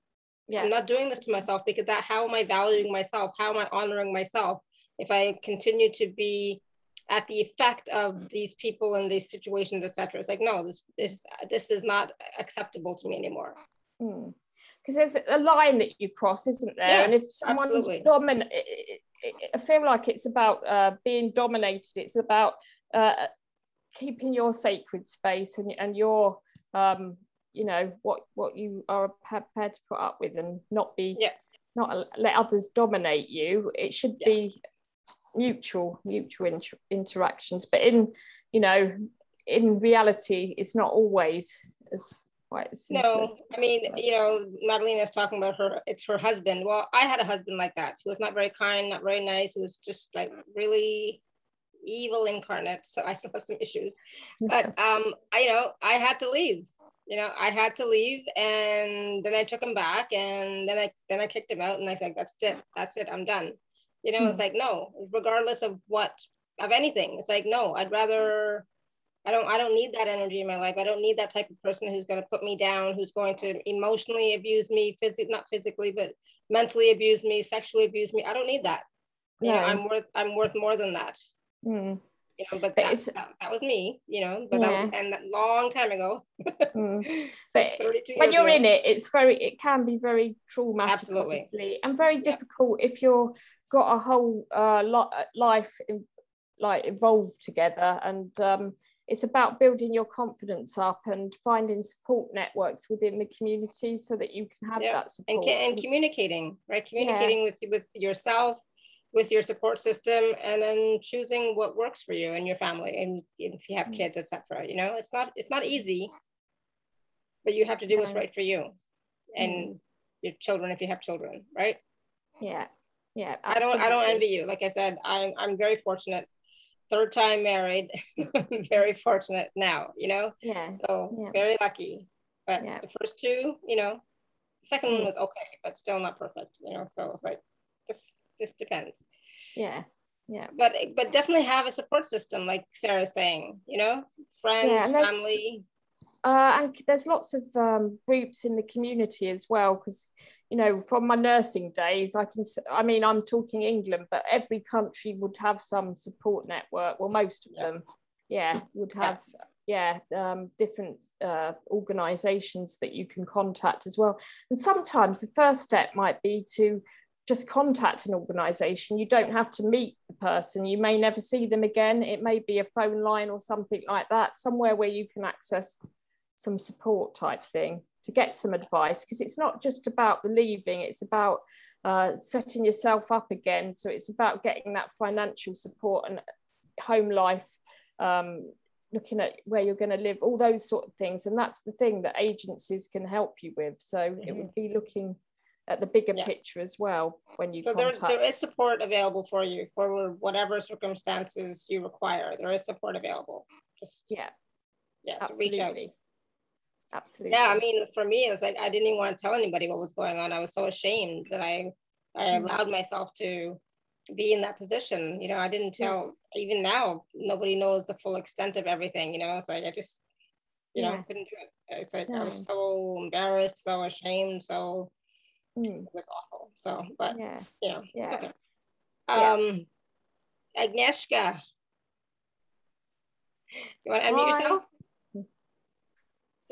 yeah i'm not doing this to myself because that how am i valuing myself how am i honoring myself if i continue to be at the effect of these people and these situations, etc. It's like, no, this this this is not acceptable to me anymore. Because hmm. there's a line that you cross, isn't there? Yeah, and if someone's dominant, I feel like it's about uh, being dominated. It's about uh, keeping your sacred space and and your um, you know what what you are prepared to put up with and not be yeah. not let others dominate you. It should yeah. be mutual mutual inter- interactions but in you know in reality it's not always as quite as no i mean you know madalena is talking about her it's her husband well i had a husband like that he was not very kind not very nice he was just like really evil incarnate so i still have some issues but um i you know i had to leave you know i had to leave and then i took him back and then i then i kicked him out and i said that's it that's it i'm done you know, mm-hmm. it's hmm. like, no, regardless of what, of anything, it's like, no, I'd rather, I don't, I don't need that energy in my life. I don't need that type of person who's going to put me down, who's going to emotionally abuse me, physically, not physically, but mentally abuse me, sexually abuse me. I don't need that. Yeah. You know, I'm worth, I'm worth more than that. Mm you know, but that, that, that, was me, you know, but yeah. that was, and that long time ago. mm. But when you're ago. in it, it's very, it can be very traumatic, absolutely, obviously, and very difficult yeah. if you're got a whole uh, life in, like involved together, and um, it's about building your confidence up and finding support networks within the community so that you can have yeah. that support and, and communicating, right? Communicating with with yourself with your support system and then choosing what works for you and your family and if you have mm. kids etc you know it's not it's not easy but you have to do what's right for you and mm. your children if you have children right yeah yeah absolutely. i don't i don't envy you like i said i'm i'm very fortunate third time married very fortunate now you know yeah so yeah. very lucky but yeah. the first two you know The second mm. one was okay, but still not perfect, you know. So it's like this this depends. Yeah. Yeah. But but definitely have a support system, like Sarah's saying, you know, friends, yeah, family. Uh, and there's lots of um, groups in the community as well because you know from my nursing days i can i mean i'm talking england but every country would have some support network well most of yeah. them yeah would have yeah, um, different uh, organizations that you can contact as well and sometimes the first step might be to just contact an organization. You don't have to meet the person. You may never see them again. It may be a phone line or something like that somewhere where you can access some support type thing to get some advice. Because it's not just about the leaving it's about uh, setting yourself up again. So it's about getting that financial support and home life um, looking at where you're going to live all those sort of things. And that's the thing that agencies can help you with. So mm-hmm. it would be looking at the bigger yeah. picture as well when you so contact. there, there is support available for you for whatever circumstances you require. There is support available. Just yeah. Yeah so reach out. Absolutely. Yeah i mean for me it's like i didn't even want to tell anybody what was going on. I was so ashamed that i i mm. allowed myself to be in that position. You know i didn't tell yeah. even now nobody knows the full extent of everything you know? It's like i just you know couldn't do it. It's like i was so embarrassed so ashamed so mm. it was awful so but yeah you know yeah. it's okay um agnieszka you want to unmute yourself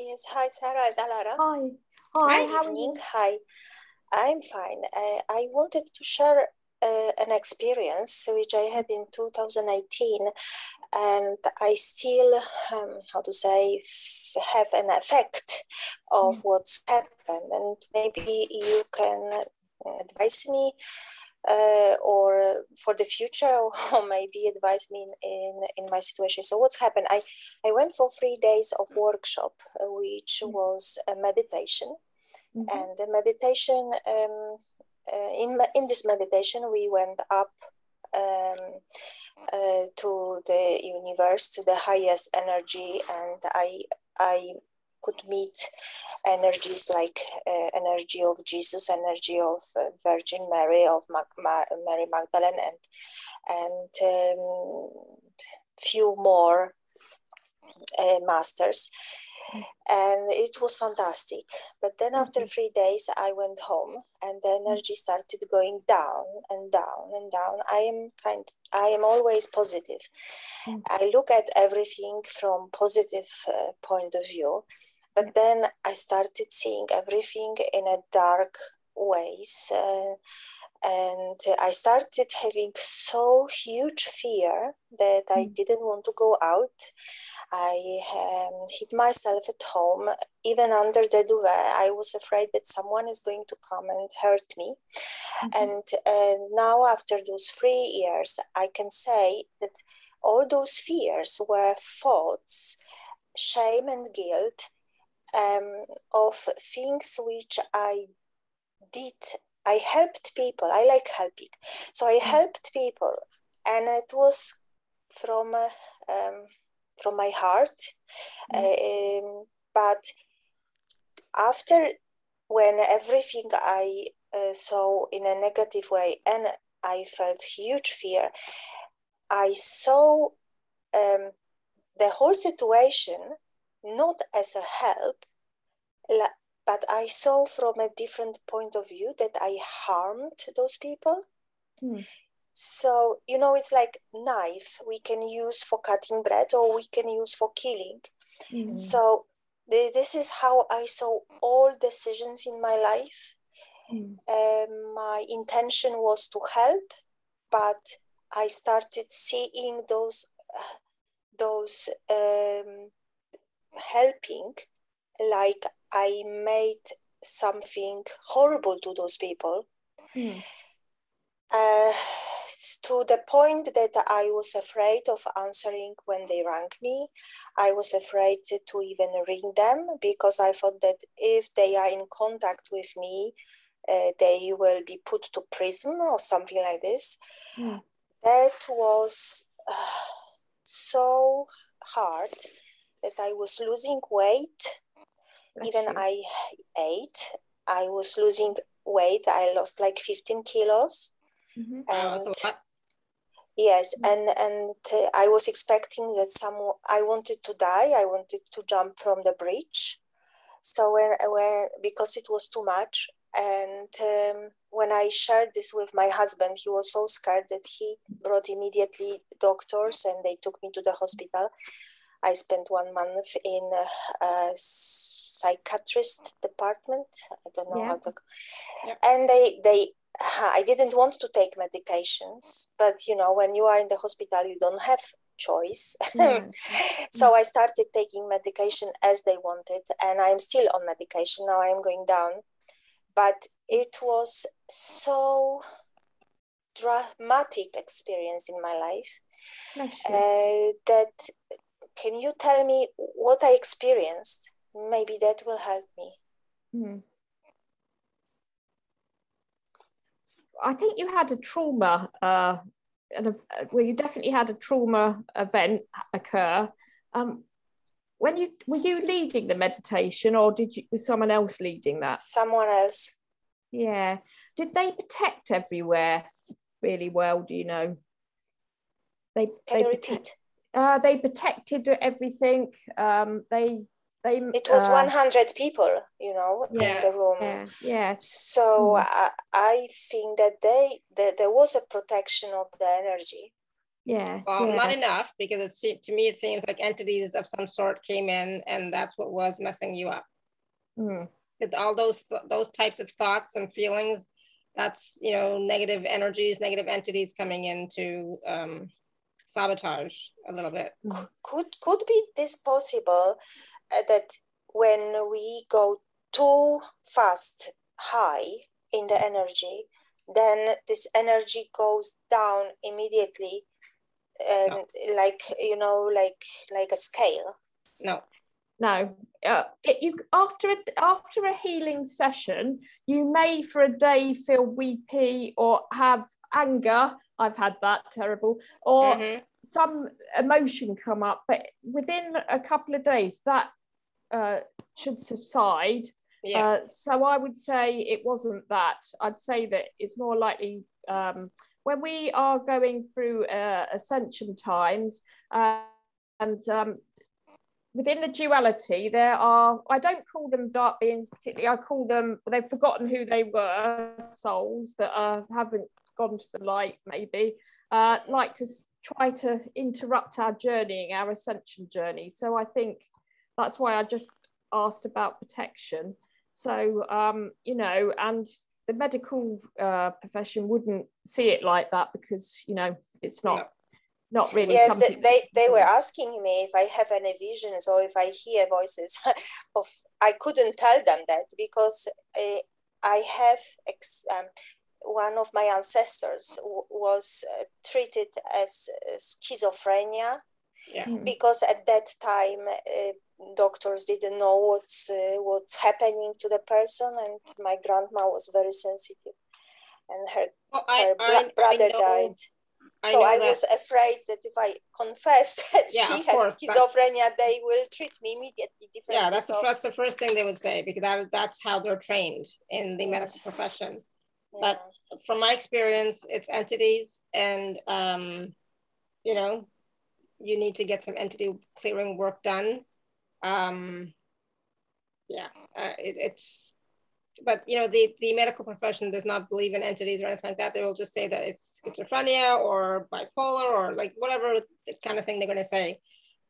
Yes, hi Sarah Dalara. Hi. Hi, Good evening. Hi. I'm fine. Uh, I wanted to share uh, an experience which I had in 2018, and I still, um, how to say, have an effect of mm. what's happened. And maybe you can advise me uh, or for the future or maybe advise me in, in, in, my situation so what's happened i i went for three days of workshop uh, which mm-hmm. was a meditation mm-hmm. and the meditation um, uh, in in this meditation we went up um, uh, to the universe to the highest energy and i i could meet energies like uh, energy of Jesus, energy of uh, Virgin Mary, of Mag- Mary Magdalene, and and um, few more uh, masters. And it was fantastic. But then after mm-hmm. three days, I went home, and the mm-hmm. energy started going down and down and down. I am kind. I am always positive. Mm. I look at everything from positive uh, point of view but then I started seeing everything in a dark ways. Uh, and I started having so huge fear that I mm. didn't want to go out. I um, hid myself at home, even under the duvet. I was afraid that someone is going to come and hurt me. Mm-hmm. And uh, now, after those three years, I can say that all those fears were thoughts, shame, and guilt um, of things which I did. I helped people. I like helping, so I mm. helped people, and it was from uh, um, from my heart. Mm. Um, but after when everything I uh, saw in a negative way, and I felt huge fear, I saw um, the whole situation not as a help, but I saw from a different point of view that I harmed those people. Mm. So, you know, it's like knife we can use for cutting bread or we can use for killing. Mm. So this is how I saw all decisions in my life. Mm. Um, my intention was to help, but I started seeing those uh, those um, helping like I made something horrible to those people. Mm. Uh, to the point that I was afraid of answering when they rang me. I was afraid to even ring them because I thought that if they are in contact with me, uh, they will be put to prison or something like this. Mm. That was uh, so hard that I was losing weight. Even I ate. I was losing weight. I lost like 15 kilos. Mm-hmm. And oh, yes, and and uh, I was expecting that some. I wanted to die. I wanted to jump from the bridge. So where where because it was too much, and um, when I shared this with my husband, he was so scared that he brought immediately doctors and they took me to the hospital. I spent one month in a, a psychiatrist department. I don't know yeah. how to. Yeah. And they they I didn't want to take medications, but you know when you are in the hospital, you don't have choice. Mm. so I started taking medication as they wanted, and I'm still on medication now. I'm going down, but it was so dramatic experience in my life uh, that can you tell me what I experienced? Maybe that will help me. Mm. I think you had a trauma, uh, and well, you definitely had a trauma event occur. Um, when you were you leading the meditation, or did you was someone else leading that? Someone else. Yeah. Did they protect everywhere really well? Do you know? They. Can they you repeat? Uh, they protected everything. Um, they they. It was uh, 100 people, you know, yeah, in the room. Yeah. yeah. So mm. I, I think that they that there was a protection of the energy. Yeah. Well, yeah. not enough because it, to me it seems like entities of some sort came in, and that's what was messing you up. Mm. All those those types of thoughts and feelings, that's you know negative energies, negative entities coming in to um, sabotage a little bit. Could could be this possible uh, that when we go too fast high in the energy, then this energy goes down immediately, and no. like you know, like like a scale. No. No, uh, it, you after a, after a healing session, you may for a day feel weepy or have anger. I've had that terrible, or mm-hmm. some emotion come up, but within a couple of days, that uh, should subside. Yeah. Uh, so I would say it wasn't that. I'd say that it's more likely um, when we are going through uh, ascension times. Uh, and um, within the duality, there are, I don't call them dark beings particularly, I call them, they've forgotten who they were, souls that uh, haven't gone to the light, maybe, uh, like to try to interrupt our journeying, our ascension journey. So I think that's why I just asked about protection. So, um, you know, and the medical uh, profession wouldn't see it like that because, you know, it's not not really yes they, they, they were asking me if i have any visions or if i hear voices of i couldn't tell them that because uh, i have ex, um, one of my ancestors w- was uh, treated as uh, schizophrenia yeah. Hmm. because at that time uh, doctors didn't know what's uh, what's happening to the person and my grandma was very sensitive and her, well, I, her bro- I, brother I died I so I that. was afraid that if I confess that yeah, she had course, schizophrenia, they will treat me immediately differently. Yeah, that's, so, the, that's the first thing they would say because that, that's how they're trained in the yes. medical profession. Yeah. But from my experience, it's entities, and um, you know, you need to get some entity clearing work done. Um, yeah, uh, it, it's but you know the the medical profession does not believe in entities or anything like that. They will just say that it's schizophrenia or bipolar or like whatever kind of thing they're going to say.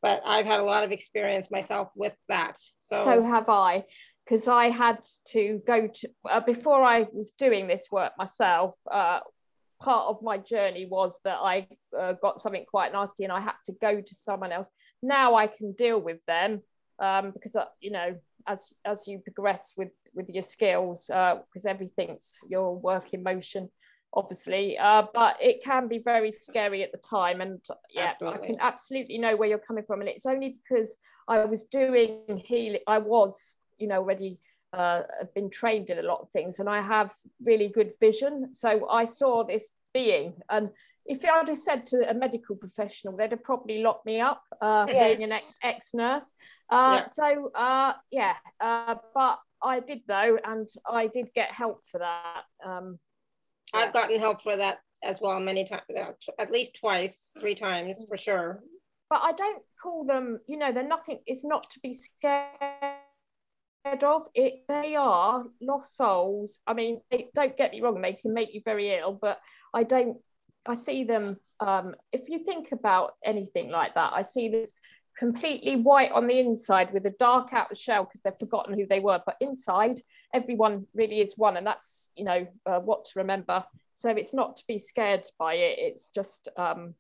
But i've had a lot of experience myself with that so. So have i because i had to go to uh, before i was doing this work myself uh, part of my journey was that i uh, got something quite nasty and i had to go to someone else. Now i can deal with them um, because uh, you know as as you progress with with your skills because uh, everything's your work in motion obviously uh, but it can be very scary at the time and yeah absolutely. i can absolutely know where you're coming from and it's only because i was doing healing i was you know already uh, been trained in a lot of things and i have really good vision so i saw this being and if I'd have said to a medical professional, they'd have probably locked me up, uh, yes. being an ex nurse. Uh, yeah. So, uh, yeah, uh, but I did though, and I did get help for that. Um, yeah. I've gotten help for that as well many times, uh, at least twice, three times for sure. But I don't call them, you know, they're nothing, it's not to be scared of. It, they are lost souls. I mean, don't get me wrong, they can make you very ill, but I don't, I see them, um, if you think about anything like that, I see this completely white on the inside with a dark outer shell because they've forgotten who they were but inside everyone really is one and that's you know uh, what to remember so it's not to be scared by it it's just um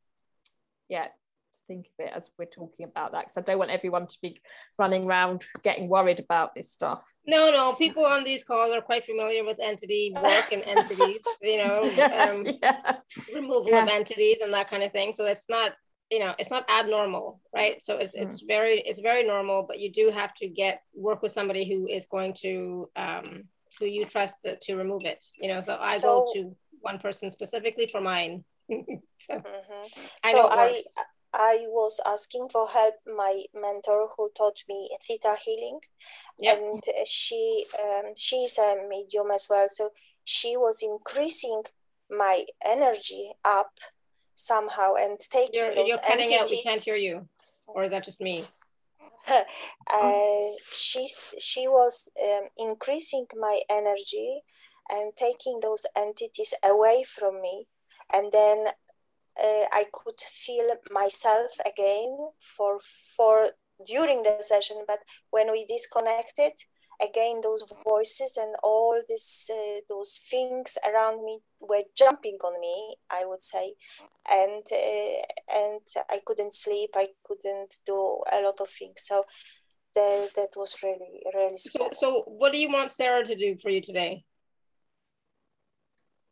yeah to think of it as we're talking about that because i don't want everyone to be running around getting worried about this stuff no no people on these calls are quite familiar with entity work and entities you know um, yeah. removal yeah. of entities and that kind of thing so it's not you know it's not abnormal right so it's, mm. it's very it's very normal but you do have to get work with somebody who is going to um who you trust to, to remove it you know so i so, go to one person specifically for mine so, mm-hmm. I, so I I was asking for help my mentor who taught me theta healing yep. and she um, she's a medium as well so she was increasing my energy up somehow and taking you're, those you're cutting entities. out. We can't hear you. Or is that just me? Uh, she's she was um, increasing my energy and taking those entities away from me. And then uh, i could feel myself again for for during the session. But when we disconnected again those voices and all this uh, those things around me were jumping on me i would say. And uh, and i couldn't sleep i couldn't do a lot of things. So that, that was really really scary. so so what do you want sarah to do for you today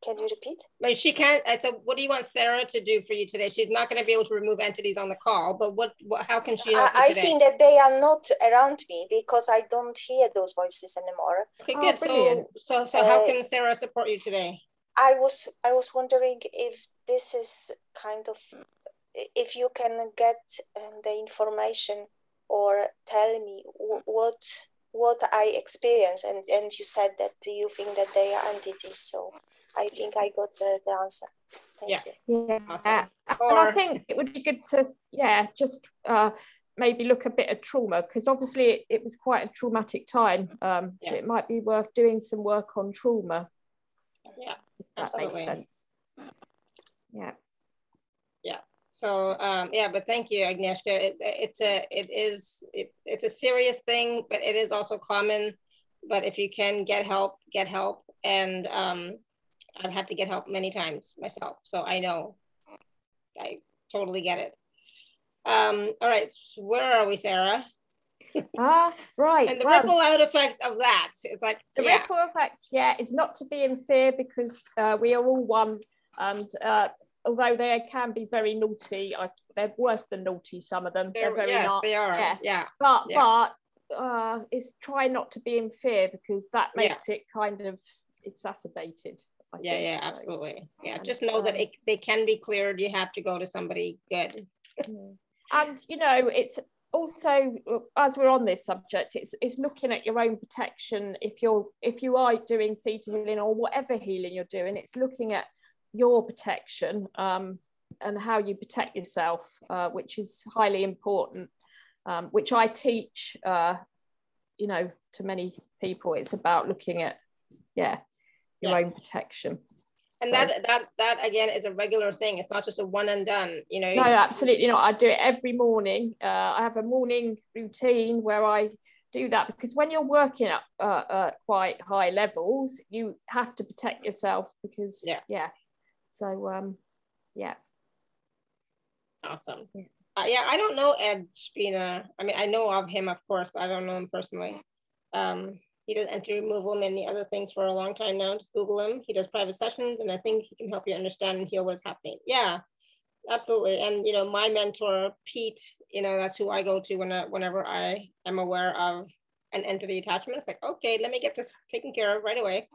can you repeat? But she can't. So, what do you want Sarah to do for you today? She's not going to be able to remove entities on the call, but what? what how can she? I, I think that they are not around me because I don't hear those voices anymore. Okay, good. Oh, so, so, so, how uh, can Sarah support you today? I was, I was wondering if this is kind of, if you can get um, the information or tell me what what I experience, and and you said that you think that they are entities, so I think I got the, the answer. Thank yeah. You. Yeah. Awesome. Or, and I think it would be good to, yeah, just uh, maybe look a bit at trauma because obviously it, it, was quite a traumatic time. Um, so yeah. it might be worth doing some work on trauma. Yeah, that absolutely. makes sense. Yeah. Yeah. So um, yeah, but thank you, Agnieszka. It, it's a it is it, it's a serious thing, but it is also common. But if you can get help, get help. And um, I've had to get help many times myself. So I know, I totally get it. Um, all right, so where are we, Sarah? Ah, right. and the well, ripple out effects of that. It's like the yeah. ripple effects, yeah, is not to be in fear because uh, we are all one. And uh, although they can be very naughty, I, they're worse than naughty. Some of them, they're, they're very yes, not. they are. Yeah, yeah. But yeah. but uh, it's try not to be in fear because that makes yeah. it kind of exacerbated. Yeah, yeah, so. absolutely. Yeah, just know um, that it, they can be cleared. You have to go to somebody good. and you know, it's also as we're on this subject, it's it's looking at your own protection. If you're if you are doing theta healing or whatever healing you're doing, it's looking at your protection um, and how you protect yourself, uh, which is highly important. Um, which I teach, uh, you know, to many people. It's about looking at, yeah, your yeah. own protection. And so. that that that again is a regular thing. It's not just a one and done you know? No absolutely not. I do it every morning. Uh, i have a morning routine where i do that because when you're working at uh, uh, quite high levels you have to protect yourself because yeah. yeah. So um yeah. Awesome. Yeah. Uh, yeah i don't know ed spina i mean i know of him of course but i don't know him personally. Um he does entity removal and many other things for a long time now. Just Google him. He does private sessions, and I think he can help you understand and heal what's happening. Yeah, absolutely. And you know, my mentor Pete, you know, that's who I go to when, whenever I am aware of an entity attachment. It's like, okay, let me get this taken care of right away.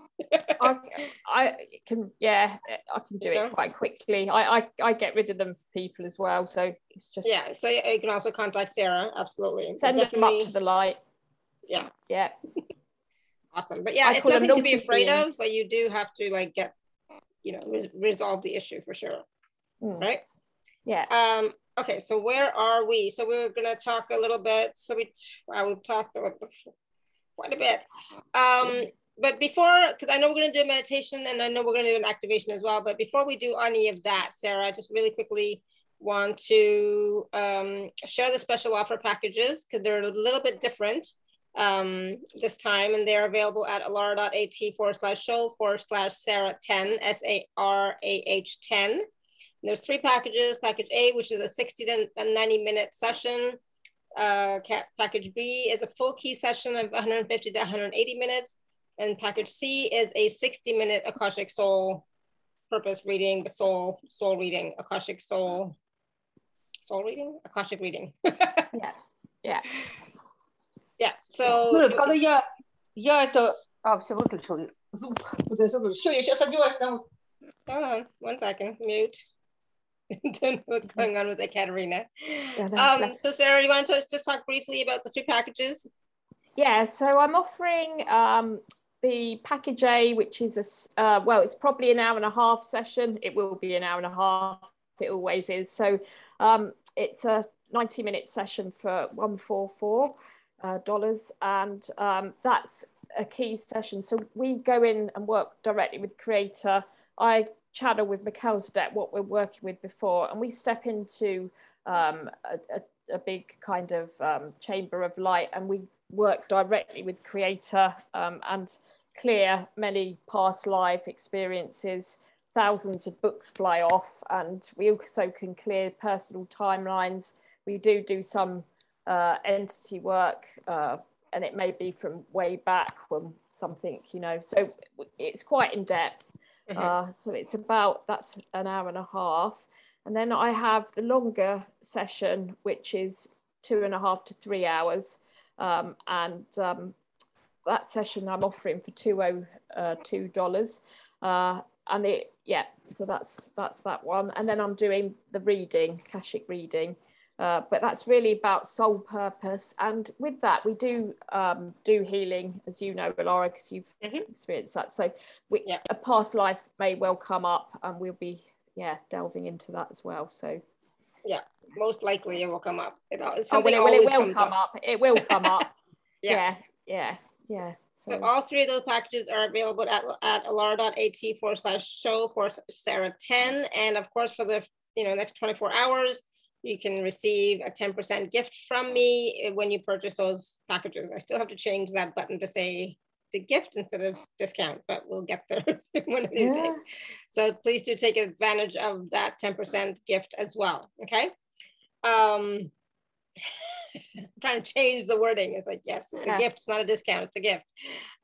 I, I can, yeah, I can do it quite quickly. I, I, I get rid of them for people as well. So it's just yeah. So you can also contact Sarah. Absolutely. Send them up to the light. Yeah. Yeah. Awesome. But yeah, I it's nothing to be afraid of, but you do have to like get, you know, res- resolve the issue for sure. Mm. Right? Yeah. Um, okay, so where are we? So we are gonna talk a little bit. So we wow, we've talked about quite a bit. Um, but before, because I know we're gonna do a meditation and I know we're gonna do an activation as well. But before we do any of that, Sarah, just really quickly want to um, share the special offer packages because they're a little bit different um, this time, and they're available at alara.at forward slash show forward slash Sarah 10, S A R A H 10. And there's three packages package A, which is a 60 to 90 minute session. Uh, package B is a full key session of 150 to 180 minutes. And package C is a 60 minute Akashic Soul purpose reading, soul, soul reading, Akashic Soul, soul reading, Akashic reading. yeah, yeah. Yeah, so... Ну, когда я, я это... А, все, выключил звук. Все, я сейчас одеваюсь на... Hold on, one second, mute. Don't know what's going on with Ekaterina. Yeah, um, so Sarah, you want to just talk briefly about the three packages? Yeah, so I'm offering um, the package A, which is a, uh, well, it's probably an hour and a half session. It will be an hour and a half. It always is. So um, it's a 90 minute session for 144 uh, dollars, and um, that's a key session. So we go in and work directly with creator. I channel with Mikhail Step what we're working with before, and we step into um, a, a, a, big kind of um, chamber of light, and we work directly with creator um, and clear many past life experiences. Thousands of books fly off, and we also can clear personal timelines. We do do some uh, entity work, uh, and it may be from way back when something, you know, so it's quite in depth. Mm-hmm. Uh, so it's about that's an hour and a half. And then I have the longer session, which is two and a half to three hours. Um, and um, that session I'm offering for two oh uh, two dollars. Uh, and it yeah, so that's that's that one. And then I'm doing the reading, Akashic reading, uh, but that's really about soul purpose. And with that, we do um, do healing, as you know, Alara, because you've mm-hmm. experienced that. So we, yeah. a past life may well come up, and we'll be yeah delving into that as well. So yeah, most likely it will come up. It, oh, well, it, well, it will come up. up. It will come up. yeah, yeah, yeah. yeah. So. so. all three of those packages are available at, at alara.at forward slash show for Sarah 10. And of course, for the you know next 24 hours, you can receive a 10% gift from me when you purchase those packages. I still have to change that button to say the gift instead of discount, but we'll get there one of these yeah. days. So please do take advantage of that 10% gift as well, okay? Um, I'm trying to change the wording. It's like, yes, it's yeah. a gift. It's not a discount. It's a gift.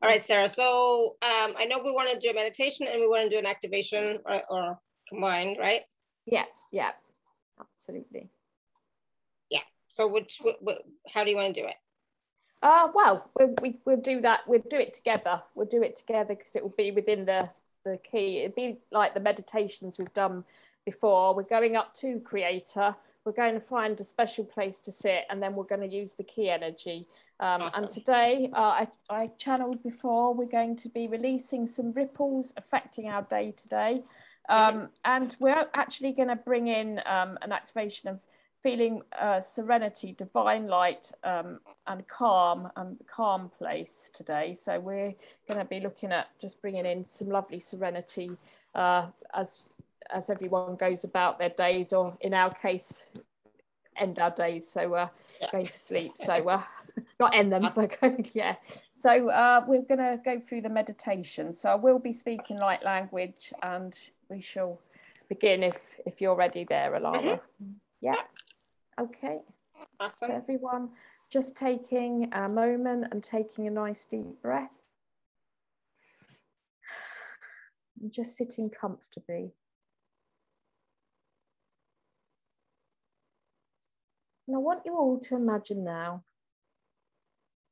All right, Sarah. So um, I know we want to do a meditation and we want to do an activation or, or combined, right? Yeah, yeah absolutely. Yeah. So which, how do you want to do it? Uh, well, we, we, we'll do that. We'll do it together. We'll do it together because it will be within the, the key. It'd be like the meditations we've done before. We're going up to creator. We're going to find a special place to sit and then we're going to use the key energy. Um, awesome. And today, uh, I, I channeled before, we're going to be releasing some ripples affecting our day today. Um, and we're actually going to bring in um, an activation of feeling uh, serenity, divine light, um, and calm and calm place today. So we're going to be looking at just bringing in some lovely serenity uh, as as everyone goes about their days, or in our case, end our days. So uh, yeah. going to sleep. So uh, not end them, awesome. but going, yeah. So uh, we're going to go through the meditation. So I will be speaking light language and we shall begin if if you're ready there, Alara. Mm -hmm. Yeah. Okay. Awesome. So everyone, just taking a moment and taking a nice deep breath. And just sitting comfortably. And I want you all to imagine now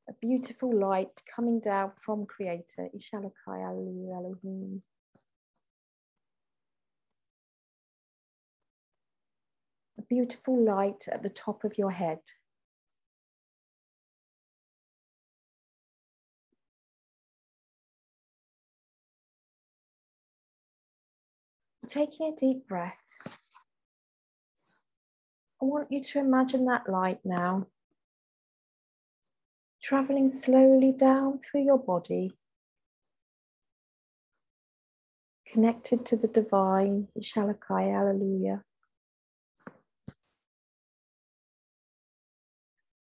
a beautiful light coming down from Creator, Ishalakai Elohim. beautiful light at the top of your head. Taking a deep breath, I want you to imagine that light now, traveling slowly down through your body, connected to the divine, Shalakaya, hallelujah.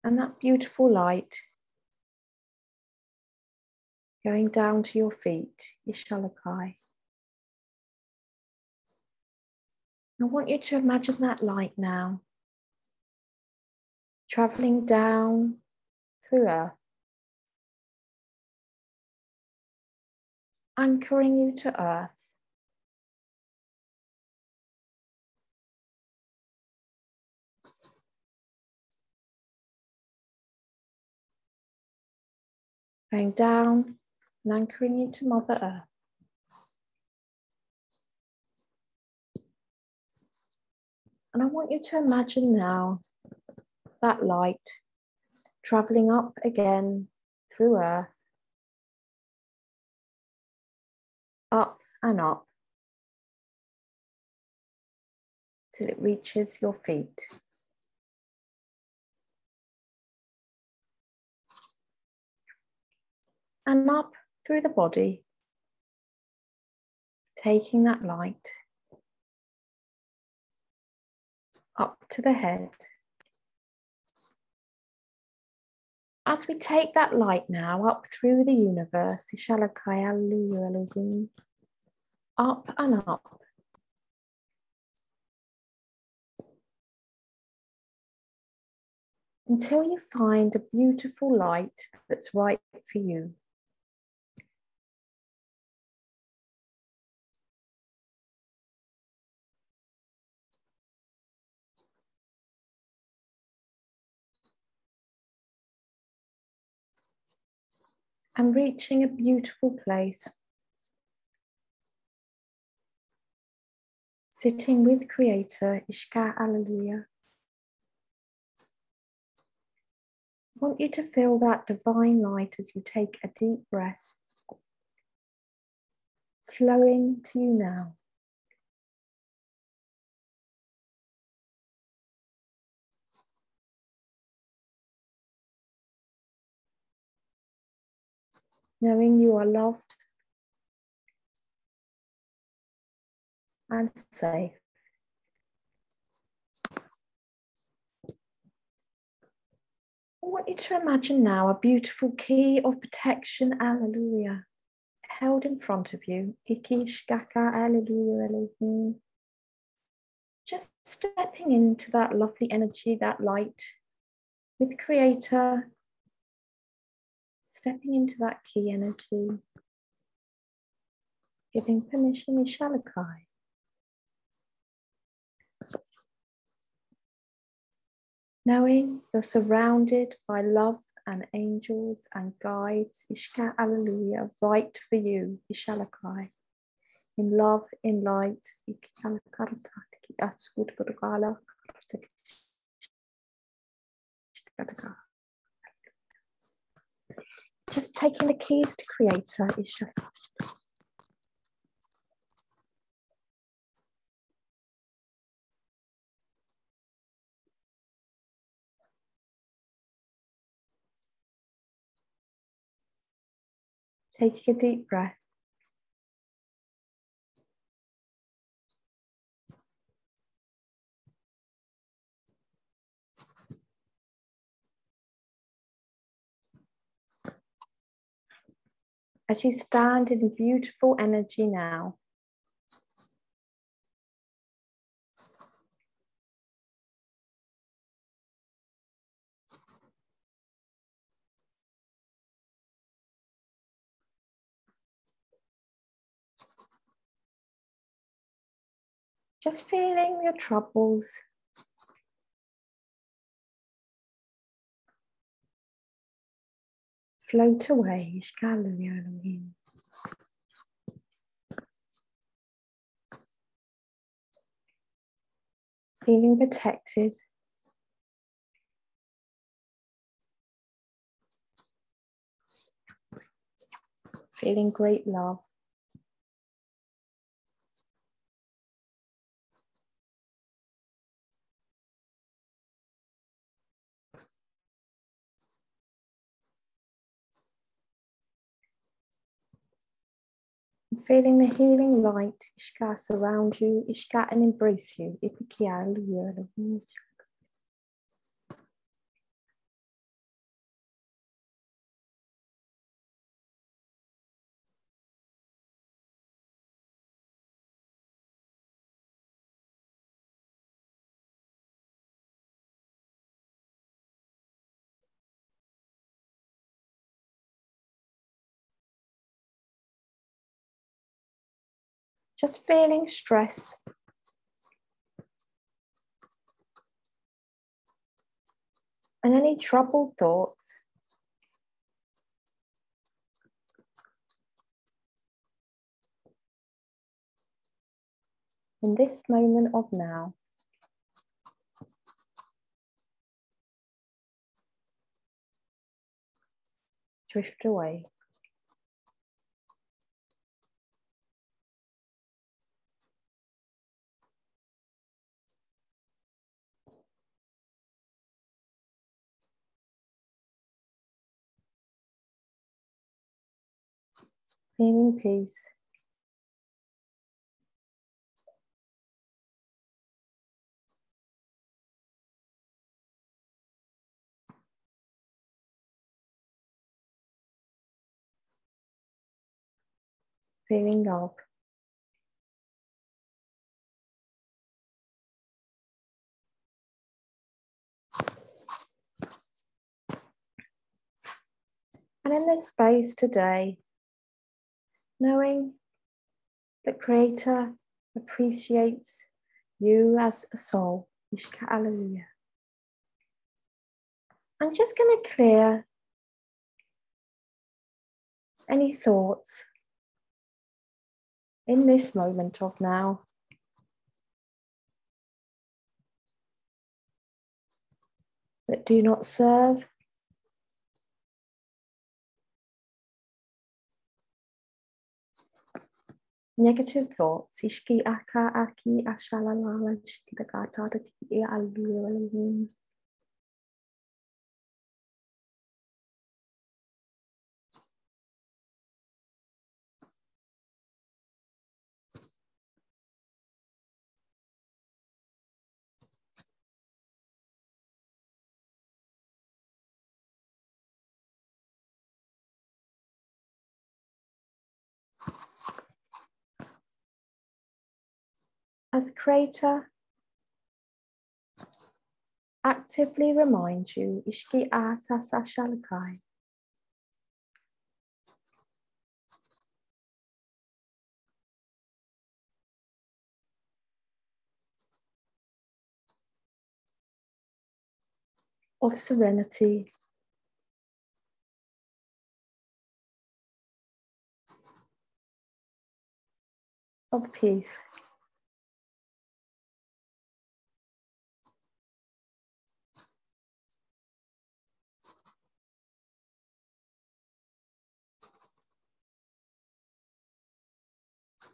And that beautiful light going down to your feet, Ishalakai. I want you to imagine that light now, traveling down through earth, anchoring you to earth. Going down and anchoring you to Mother Earth. And I want you to imagine now that light traveling up again through Earth, up and up till it reaches your feet. And up through the body, taking that light up to the head. As we take that light now up through the universe, up and up. Until you find a beautiful light that's right for you. And reaching a beautiful place. Sitting with Creator, Ishka Alleluia. I want you to feel that divine light as you take a deep breath, flowing to you now. Knowing you are loved and safe. I want you to imagine now a beautiful key of protection, Alleluia, held in front of you. Ikishkaka, Alleluia. Just stepping into that lovely energy, that light with Creator stepping into that key energy, giving permission to Shalakai. Knowing you're surrounded by love and angels and guides, Ishka Alleluia, right for you, Ishalakai. In love, in light, just taking the keys to creator is just Taking a deep breath. As you stand in beautiful energy now. Just feeling your troubles float away. Feeling protected. Feeling great love. Feeling the healing light, Ishka surround you, Ishka and embrace you. Just feeling stress. And any troubled thoughts. In this moment of now. Drift away. Feeling peace. Feeling love. And in this space today, knowing the Creator appreciates you as a soul. Ishka Alleluia. I'm just going to clear any thoughts in this moment of now. That do not serve Negative thoughts. Ishki aka aki ashalalala shikidagata ti alu as creator actively remind you Ishki Ata. Of serenity, of peace.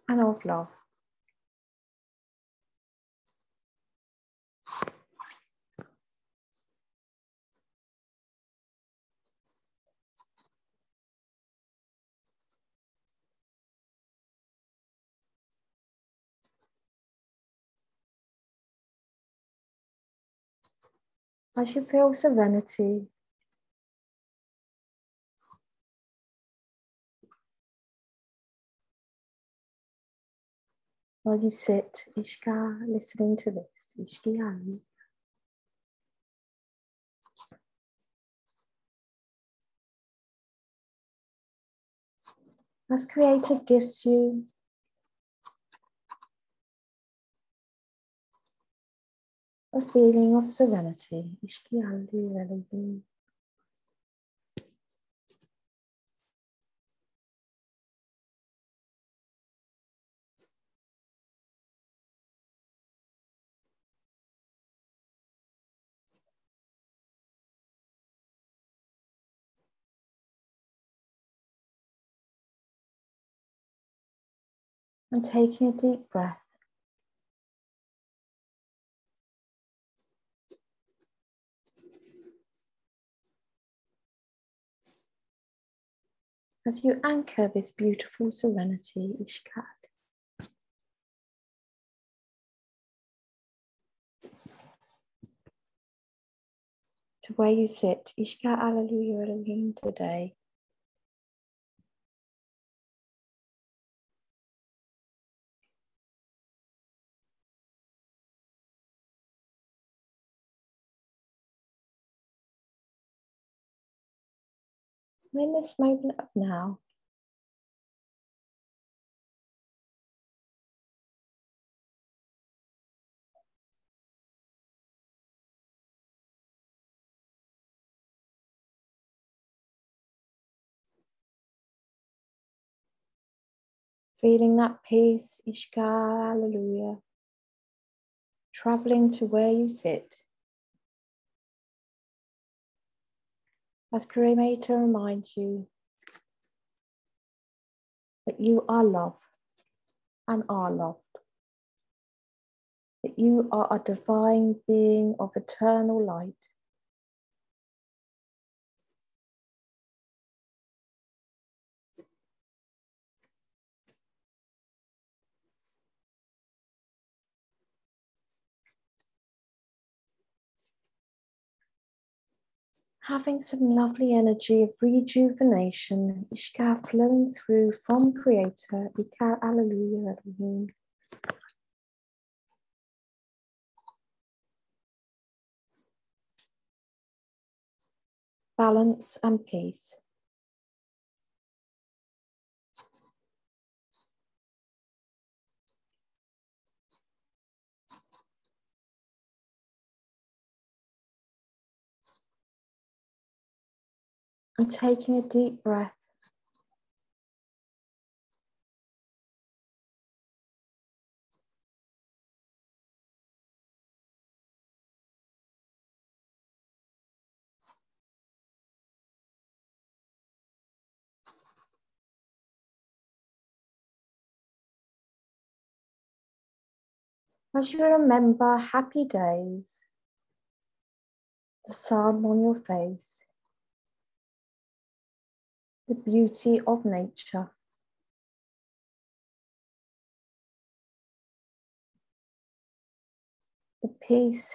And of love. As you feel serenity while you sit, Ishka, listening to this, Ishkiyani. As Creator gives you a feeling of serenity, Ishkiyali and taking a deep breath. as you anchor this beautiful serenity, Ishkat. To where you sit, Ishkat Alleluia Elohim today. In this moment of now, feeling that peace, Ishka, Hallelujah, traveling to where you sit. As Creator reminds you that you are love and are loved, that you are a divine being of eternal light. Having some lovely energy of rejuvenation, Ishka flowing through from Creator, Ika Alleluia Elohim. Balance and peace. And taking a deep breath. As you remember happy days, the sun on your face, the beauty of nature. The peace,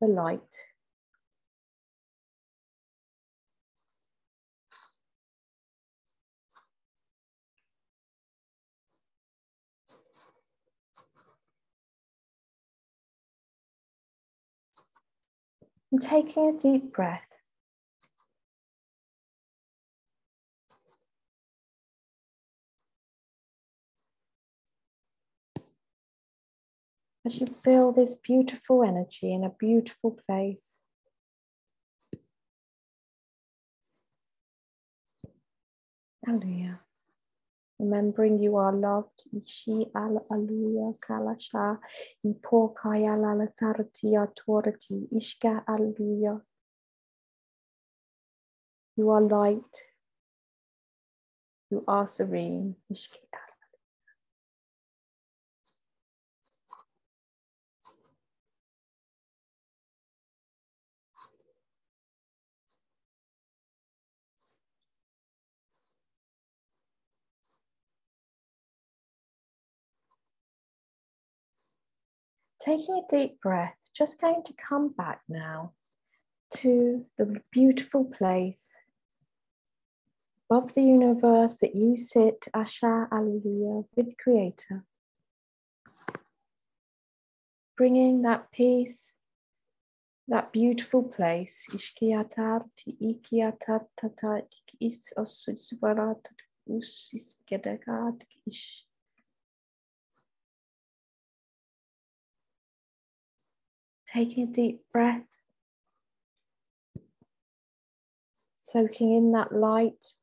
the light. And taking a deep breath. As you feel this beautiful energy in a beautiful place. Hallelujah. Remembering you are loved, Ishi al aluya kalasha, ipo kaya lalatarati authority, Ishka aluya. You are light. You are serene, Ishka taking a deep breath, just going to come back now to the beautiful place above the universe that you sit, Asha Alleluia, with Creator. Bringing that peace, that beautiful place, Ishkiatar ti ikiatar tata iskedegat ish. Taking a deep breath, soaking in that light.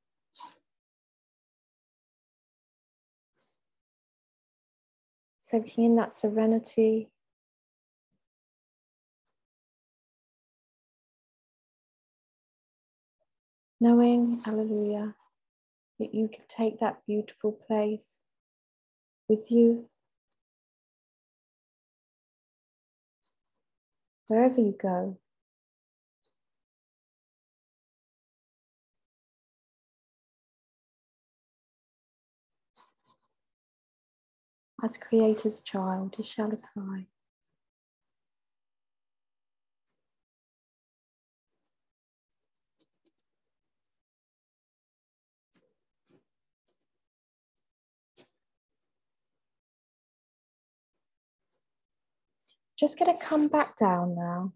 Soaking in that serenity. Knowing, hallelujah, that you can take that beautiful place with you wherever you go. As Creator's child, you shall apply Just going to come back down now,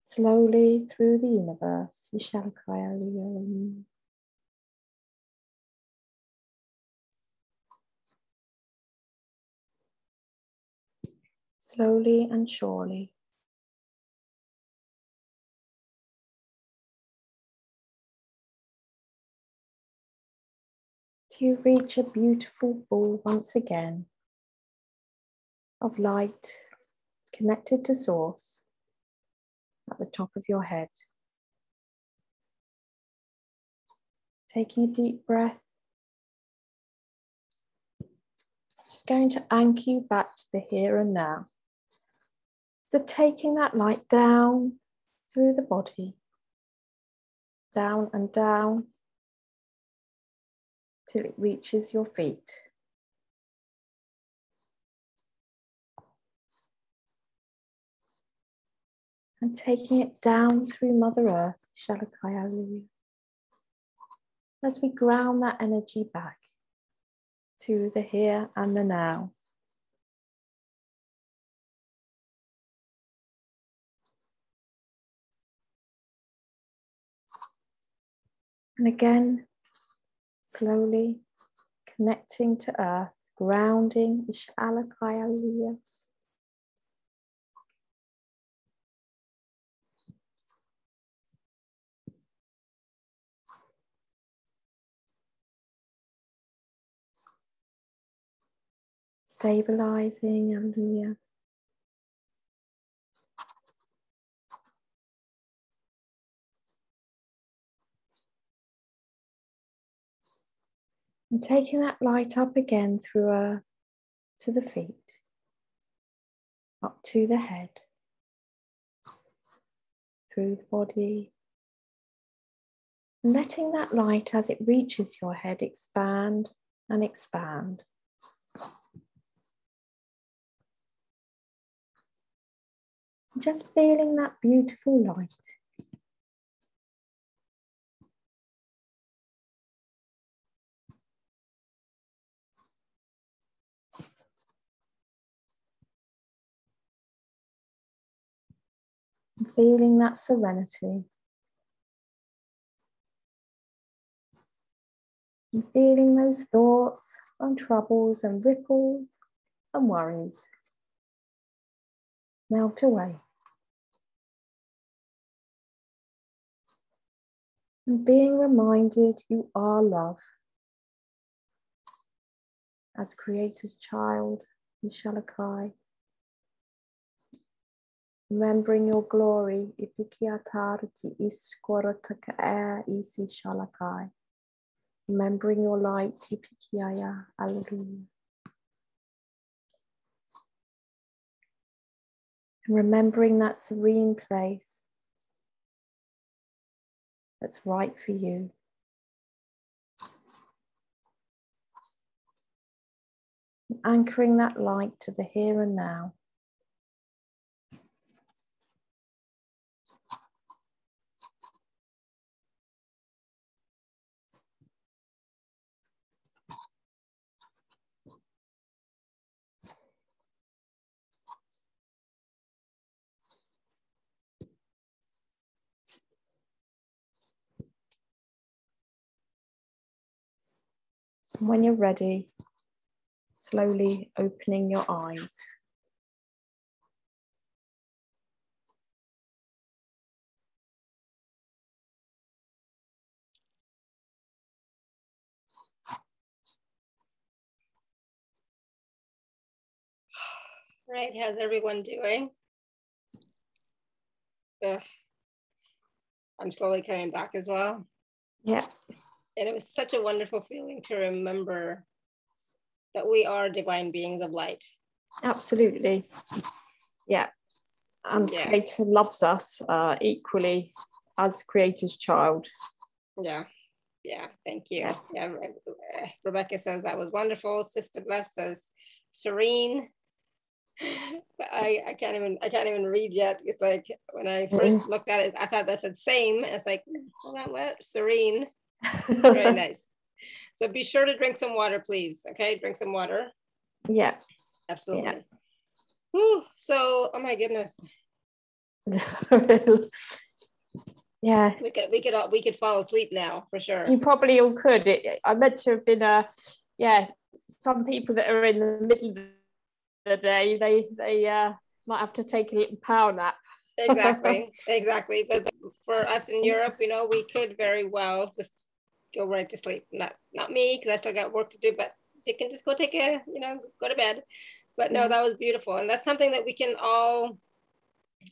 slowly through the universe. Slowly and surely. To reach a beautiful ball once again of light connected to source at the top of your head. Taking a deep breath. Just going to anchor you back to the here and now. So taking that light down through the body, down and down till it reaches your feet. And taking it down through Mother Earth, As we ground that energy back to the here and the now. And again, slowly connecting to earth, grounding, Ishalakaya stabilizing, hallelujah. And taking that light up again through a, uh, to the feet, up to the head, through the body, letting that light as it reaches your head expand and expand. Just feeling that beautiful light. feeling that serenity. And feeling those thoughts and troubles and ripples and worries melt away. And being reminded you are love. As Creator's child, Nishalakai. Remembering your glory, Ipikiatarti Iskorataka Isi Shalakai. Remembering your light, Ipikiaya, Alleluia. And remembering that serene place that's right for you. Anchoring that light to the here and now. When you're ready, slowly opening your eyes. Right, how's everyone doing? Ugh. I'm slowly coming back as well. Yeah and it was such a wonderful feeling to remember that we are divine beings of light. Absolutely. Yeah. And yeah. Creator loves us uh, equally as Creator's child. Yeah. Yeah, thank you. Yeah, Rebecca says that was wonderful. Sister Bless says serene. I, I can't even I can't even read yet. It's like when I first mm. looked at it, I thought that said same. It's like, hold on, what? Serene. Very nice. So be sure to drink some water, please. Okay, drink some water. Yeah. Absolutely. Yeah. Whew, so, oh my goodness. yeah. We could we could all we could fall asleep now for sure. You probably all could. It, I meant to have been a yeah. Some people that are in the middle of the day, they they uh, might have to take a little power nap. exactly, exactly. But for us in Europe, you know, we could very well just go right to sleep. Not not me because I still got work to do, but you can just go take a you know go to bed. But no, that was beautiful, and that's something that we can all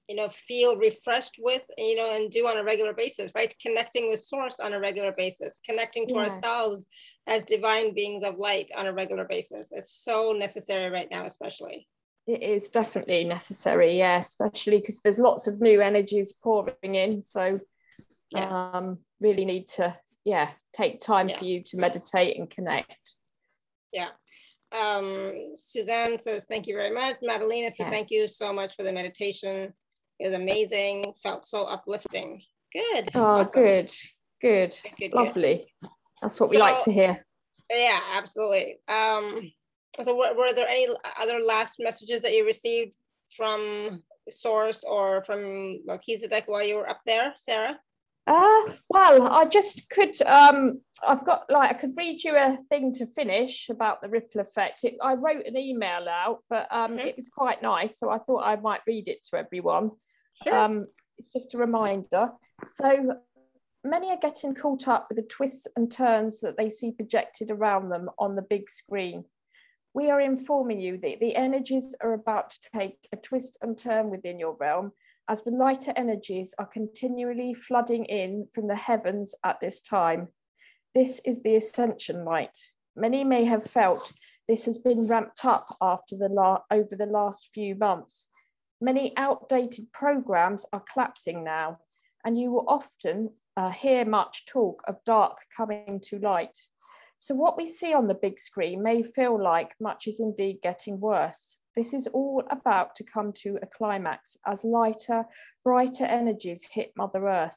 you know feel refreshed with you know and do on a regular basis right connecting with source on a regular basis connecting to yeah. ourselves as divine beings of light on a regular basis it's so necessary right now especially it is definitely necessary yeah especially because there's lots of new energies pouring in so yeah. um really need to yeah take time yeah. for you to meditate and connect. Yeah. Um suzanne says thank you very much. Madalena says yeah. thank you so much for the meditation. It was amazing. Felt so uplifting. Good. Oh awesome. good. good. Good lovely good. that's what we like to hear. yeah absolutely. Um so were, were there any other last messages that you received from source or from melchizedek while you were up there sarah uh, well, I just could. Um, I've got like I could read you a thing to finish about the ripple effect. It, I wrote an email out, but um, mm-hmm. it was quite nice, so I thought I might read it to everyone. Sure. Um, it's just a reminder. So many are getting caught up with the twists and turns that they see projected around them on the big screen. We are informing you that the energies are about to take a twist and turn within your realm as the lighter energies are continually flooding in from the heavens at this time. This is the ascension light. Many may have felt this has been ramped up after the la- over the last few months. Many outdated programs are collapsing now, and you will often uh, hear much talk of dark coming to light. So, what we see on the big screen may feel like much is indeed getting worse. This is all about to come to a climax as lighter, brighter energies hit Mother Earth.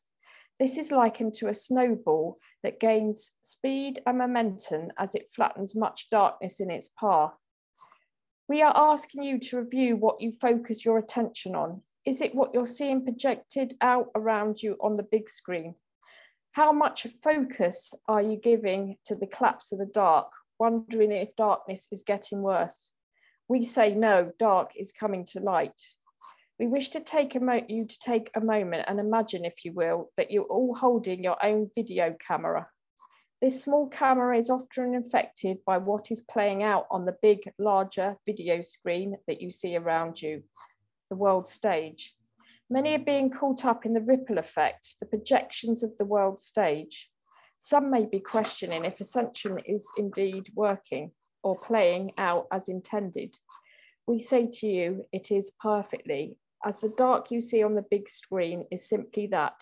This is likened to a snowball that gains speed and momentum as it flattens much darkness in its path. We are asking you to review what you focus your attention on. Is it what you're seeing projected out around you on the big screen? How much focus are you giving to the collapse of the dark, wondering if darkness is getting worse? We say no, dark is coming to light. We wish to take you to take a moment and imagine, if you will, that you're all holding your own video camera. This small camera is often affected by what is playing out on the big, larger video screen that you see around you, the world stage. Many are being caught up in the ripple effect, the projections of the world stage. Some may be questioning if Ascension is indeed working or playing out as intended. We say to you, it is perfectly, as the dark you see on the big screen is simply that,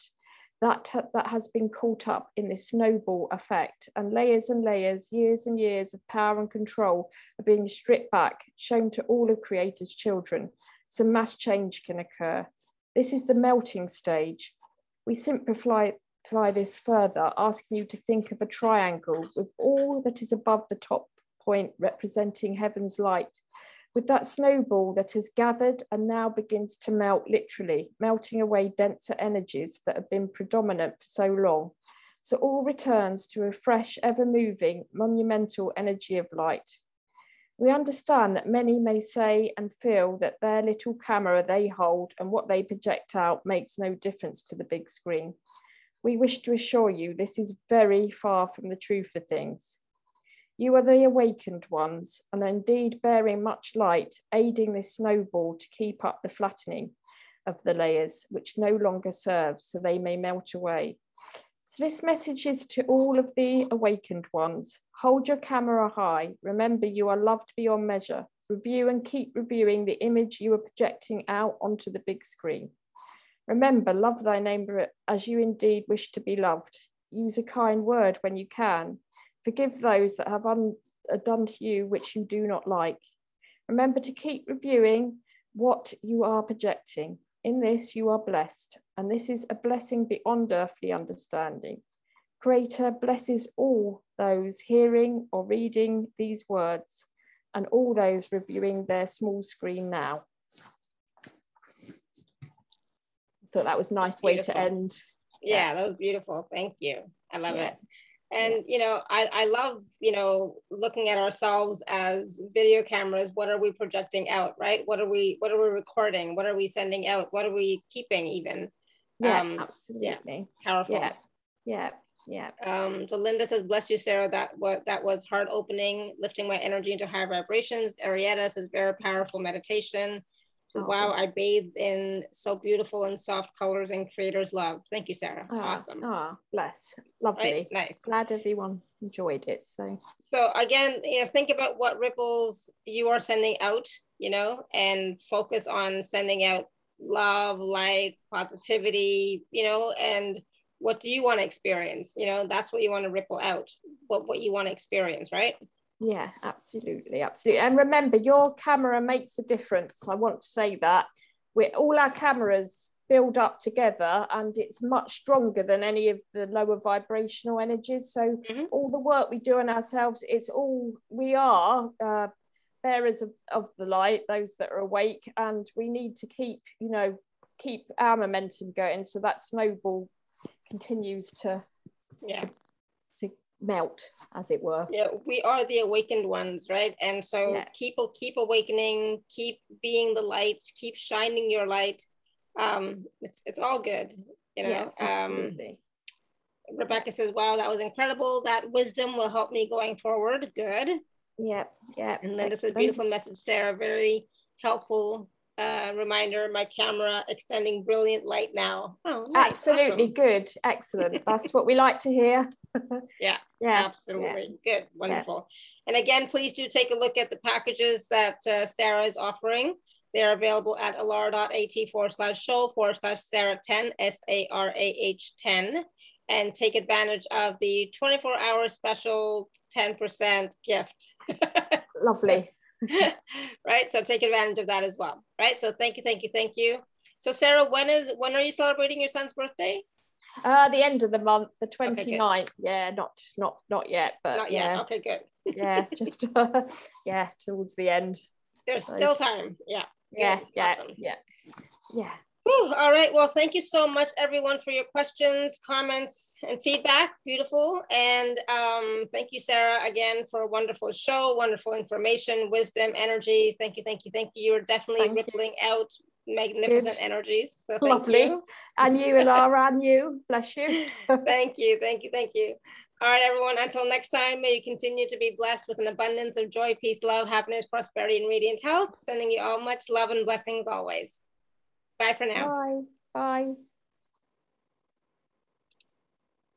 that, that has been caught up in this snowball effect, and layers and layers, years and years of power and control are being stripped back, shown to all of Creator's children, so mass change can occur. This is the melting stage. We simplify this further, asking you to think of a triangle with all that is above the top point representing heaven's light, with that snowball that has gathered and now begins to melt literally, melting away denser energies that have been predominant for so long. So all returns to a fresh, ever moving, monumental energy of light. We understand that many may say and feel that their little camera they hold and what they project out makes no difference to the big screen. We wish to assure you this is very far from the truth of things. You are the awakened ones, and indeed bearing much light, aiding this snowball to keep up the flattening of the layers, which no longer serves, so they may melt away. So this message is to all of the awakened ones. Hold your camera high. Remember, you are loved beyond measure. Review and keep reviewing the image you are projecting out onto the big screen. Remember, love thy neighbor as you indeed wish to be loved. use a kind word when you can. Forgive those that have un, uh, done to you which you do not like. Remember to keep reviewing what you are projecting. In this, you are blessed, and this is a blessing beyond earthly understanding. Creator blesses all those hearing or reading these words and all those reviewing their small screen now. Thought that was a nice way to end. Yeah, that was beautiful. Thank you. I love yeah. it. And you know, I, I love, you know, looking at ourselves as video cameras. What are we projecting out, right? What are we what are we recording? What are we sending out? What are we keeping even? Yeah, um, absolutely. Yeah, powerful. Yeah. Yeah. Yeah. Um, so Linda says, bless you, Sarah. That what that was heart opening, lifting my energy into higher vibrations. Arietta says, very powerful meditation. So, oh, wow, I bathed in so beautiful and soft colors and creators love. Thank you, Sarah. Oh, awesome. Oh, bless. Lovely. Right? Nice. Glad everyone enjoyed it. So so again, you know, think about what ripples you are sending out, you know, and focus on sending out love, light, positivity, you know, and what do you want to experience you know that's what you want to ripple out what what you want to experience right yeah absolutely absolutely. And remember your camera makes a difference. I want to say that. We all our cameras build up together and it's much stronger than any of the lower vibrational energies. So mm-hmm. all the work we do on ourselves it's all we are uh, bearers of, of the light those that are awake and we need to keep you know keep our momentum going. So that snowball continues to yeah melt as it were yeah we are the awakened ones right and so yeah. keep keep awakening keep being the light keep shining your light um it's it's all good you know yeah, um, absolutely. um rebecca says wow that was incredible that wisdom will help me going forward good yeah yeah and linda says beautiful message sarah very helpful uh, reminder, my camera extending brilliant light now. Oh, nice. Absolutely awesome. good. Excellent. That's what we like to hear. yeah, yeah, absolutely. Yeah. Good. Wonderful. Yeah. And again, please do take a look at the packages that uh, Sarah is offering. They're available at alara.at forward slash show forward slash Sarah 10, S A R A H 10, and take advantage of the 24 hour special 10% gift. Lovely. right? So take advantage of that as well, right? So thank you, thank you, thank you. So Sarah, when is when are you celebrating your son's birthday? Uh the end of the month, the 29th. Okay, yeah, not not not yet, but not yet. Yeah. Okay, good. yeah, just uh, yeah, towards the end. There's so, still time. Yeah. Yeah, yeah, awesome. yeah. Yeah. Whew, all right. Well, thank you so much, everyone, for your questions, comments, and feedback. Beautiful. And um, thank you, Sarah, again, for a wonderful show, wonderful information, wisdom, energy. Thank you, thank you, thank you. You're definitely thank rippling you. out magnificent Good. energies. So Lovely. You. And you, Alara, and you. Bless you. thank you, thank you, thank you. All right, everyone. Until next time, may you continue to be blessed with an abundance of joy, peace, love, happiness, prosperity, and radiant health. Sending you all much love and blessings always. Bye for now. Bye. Bye.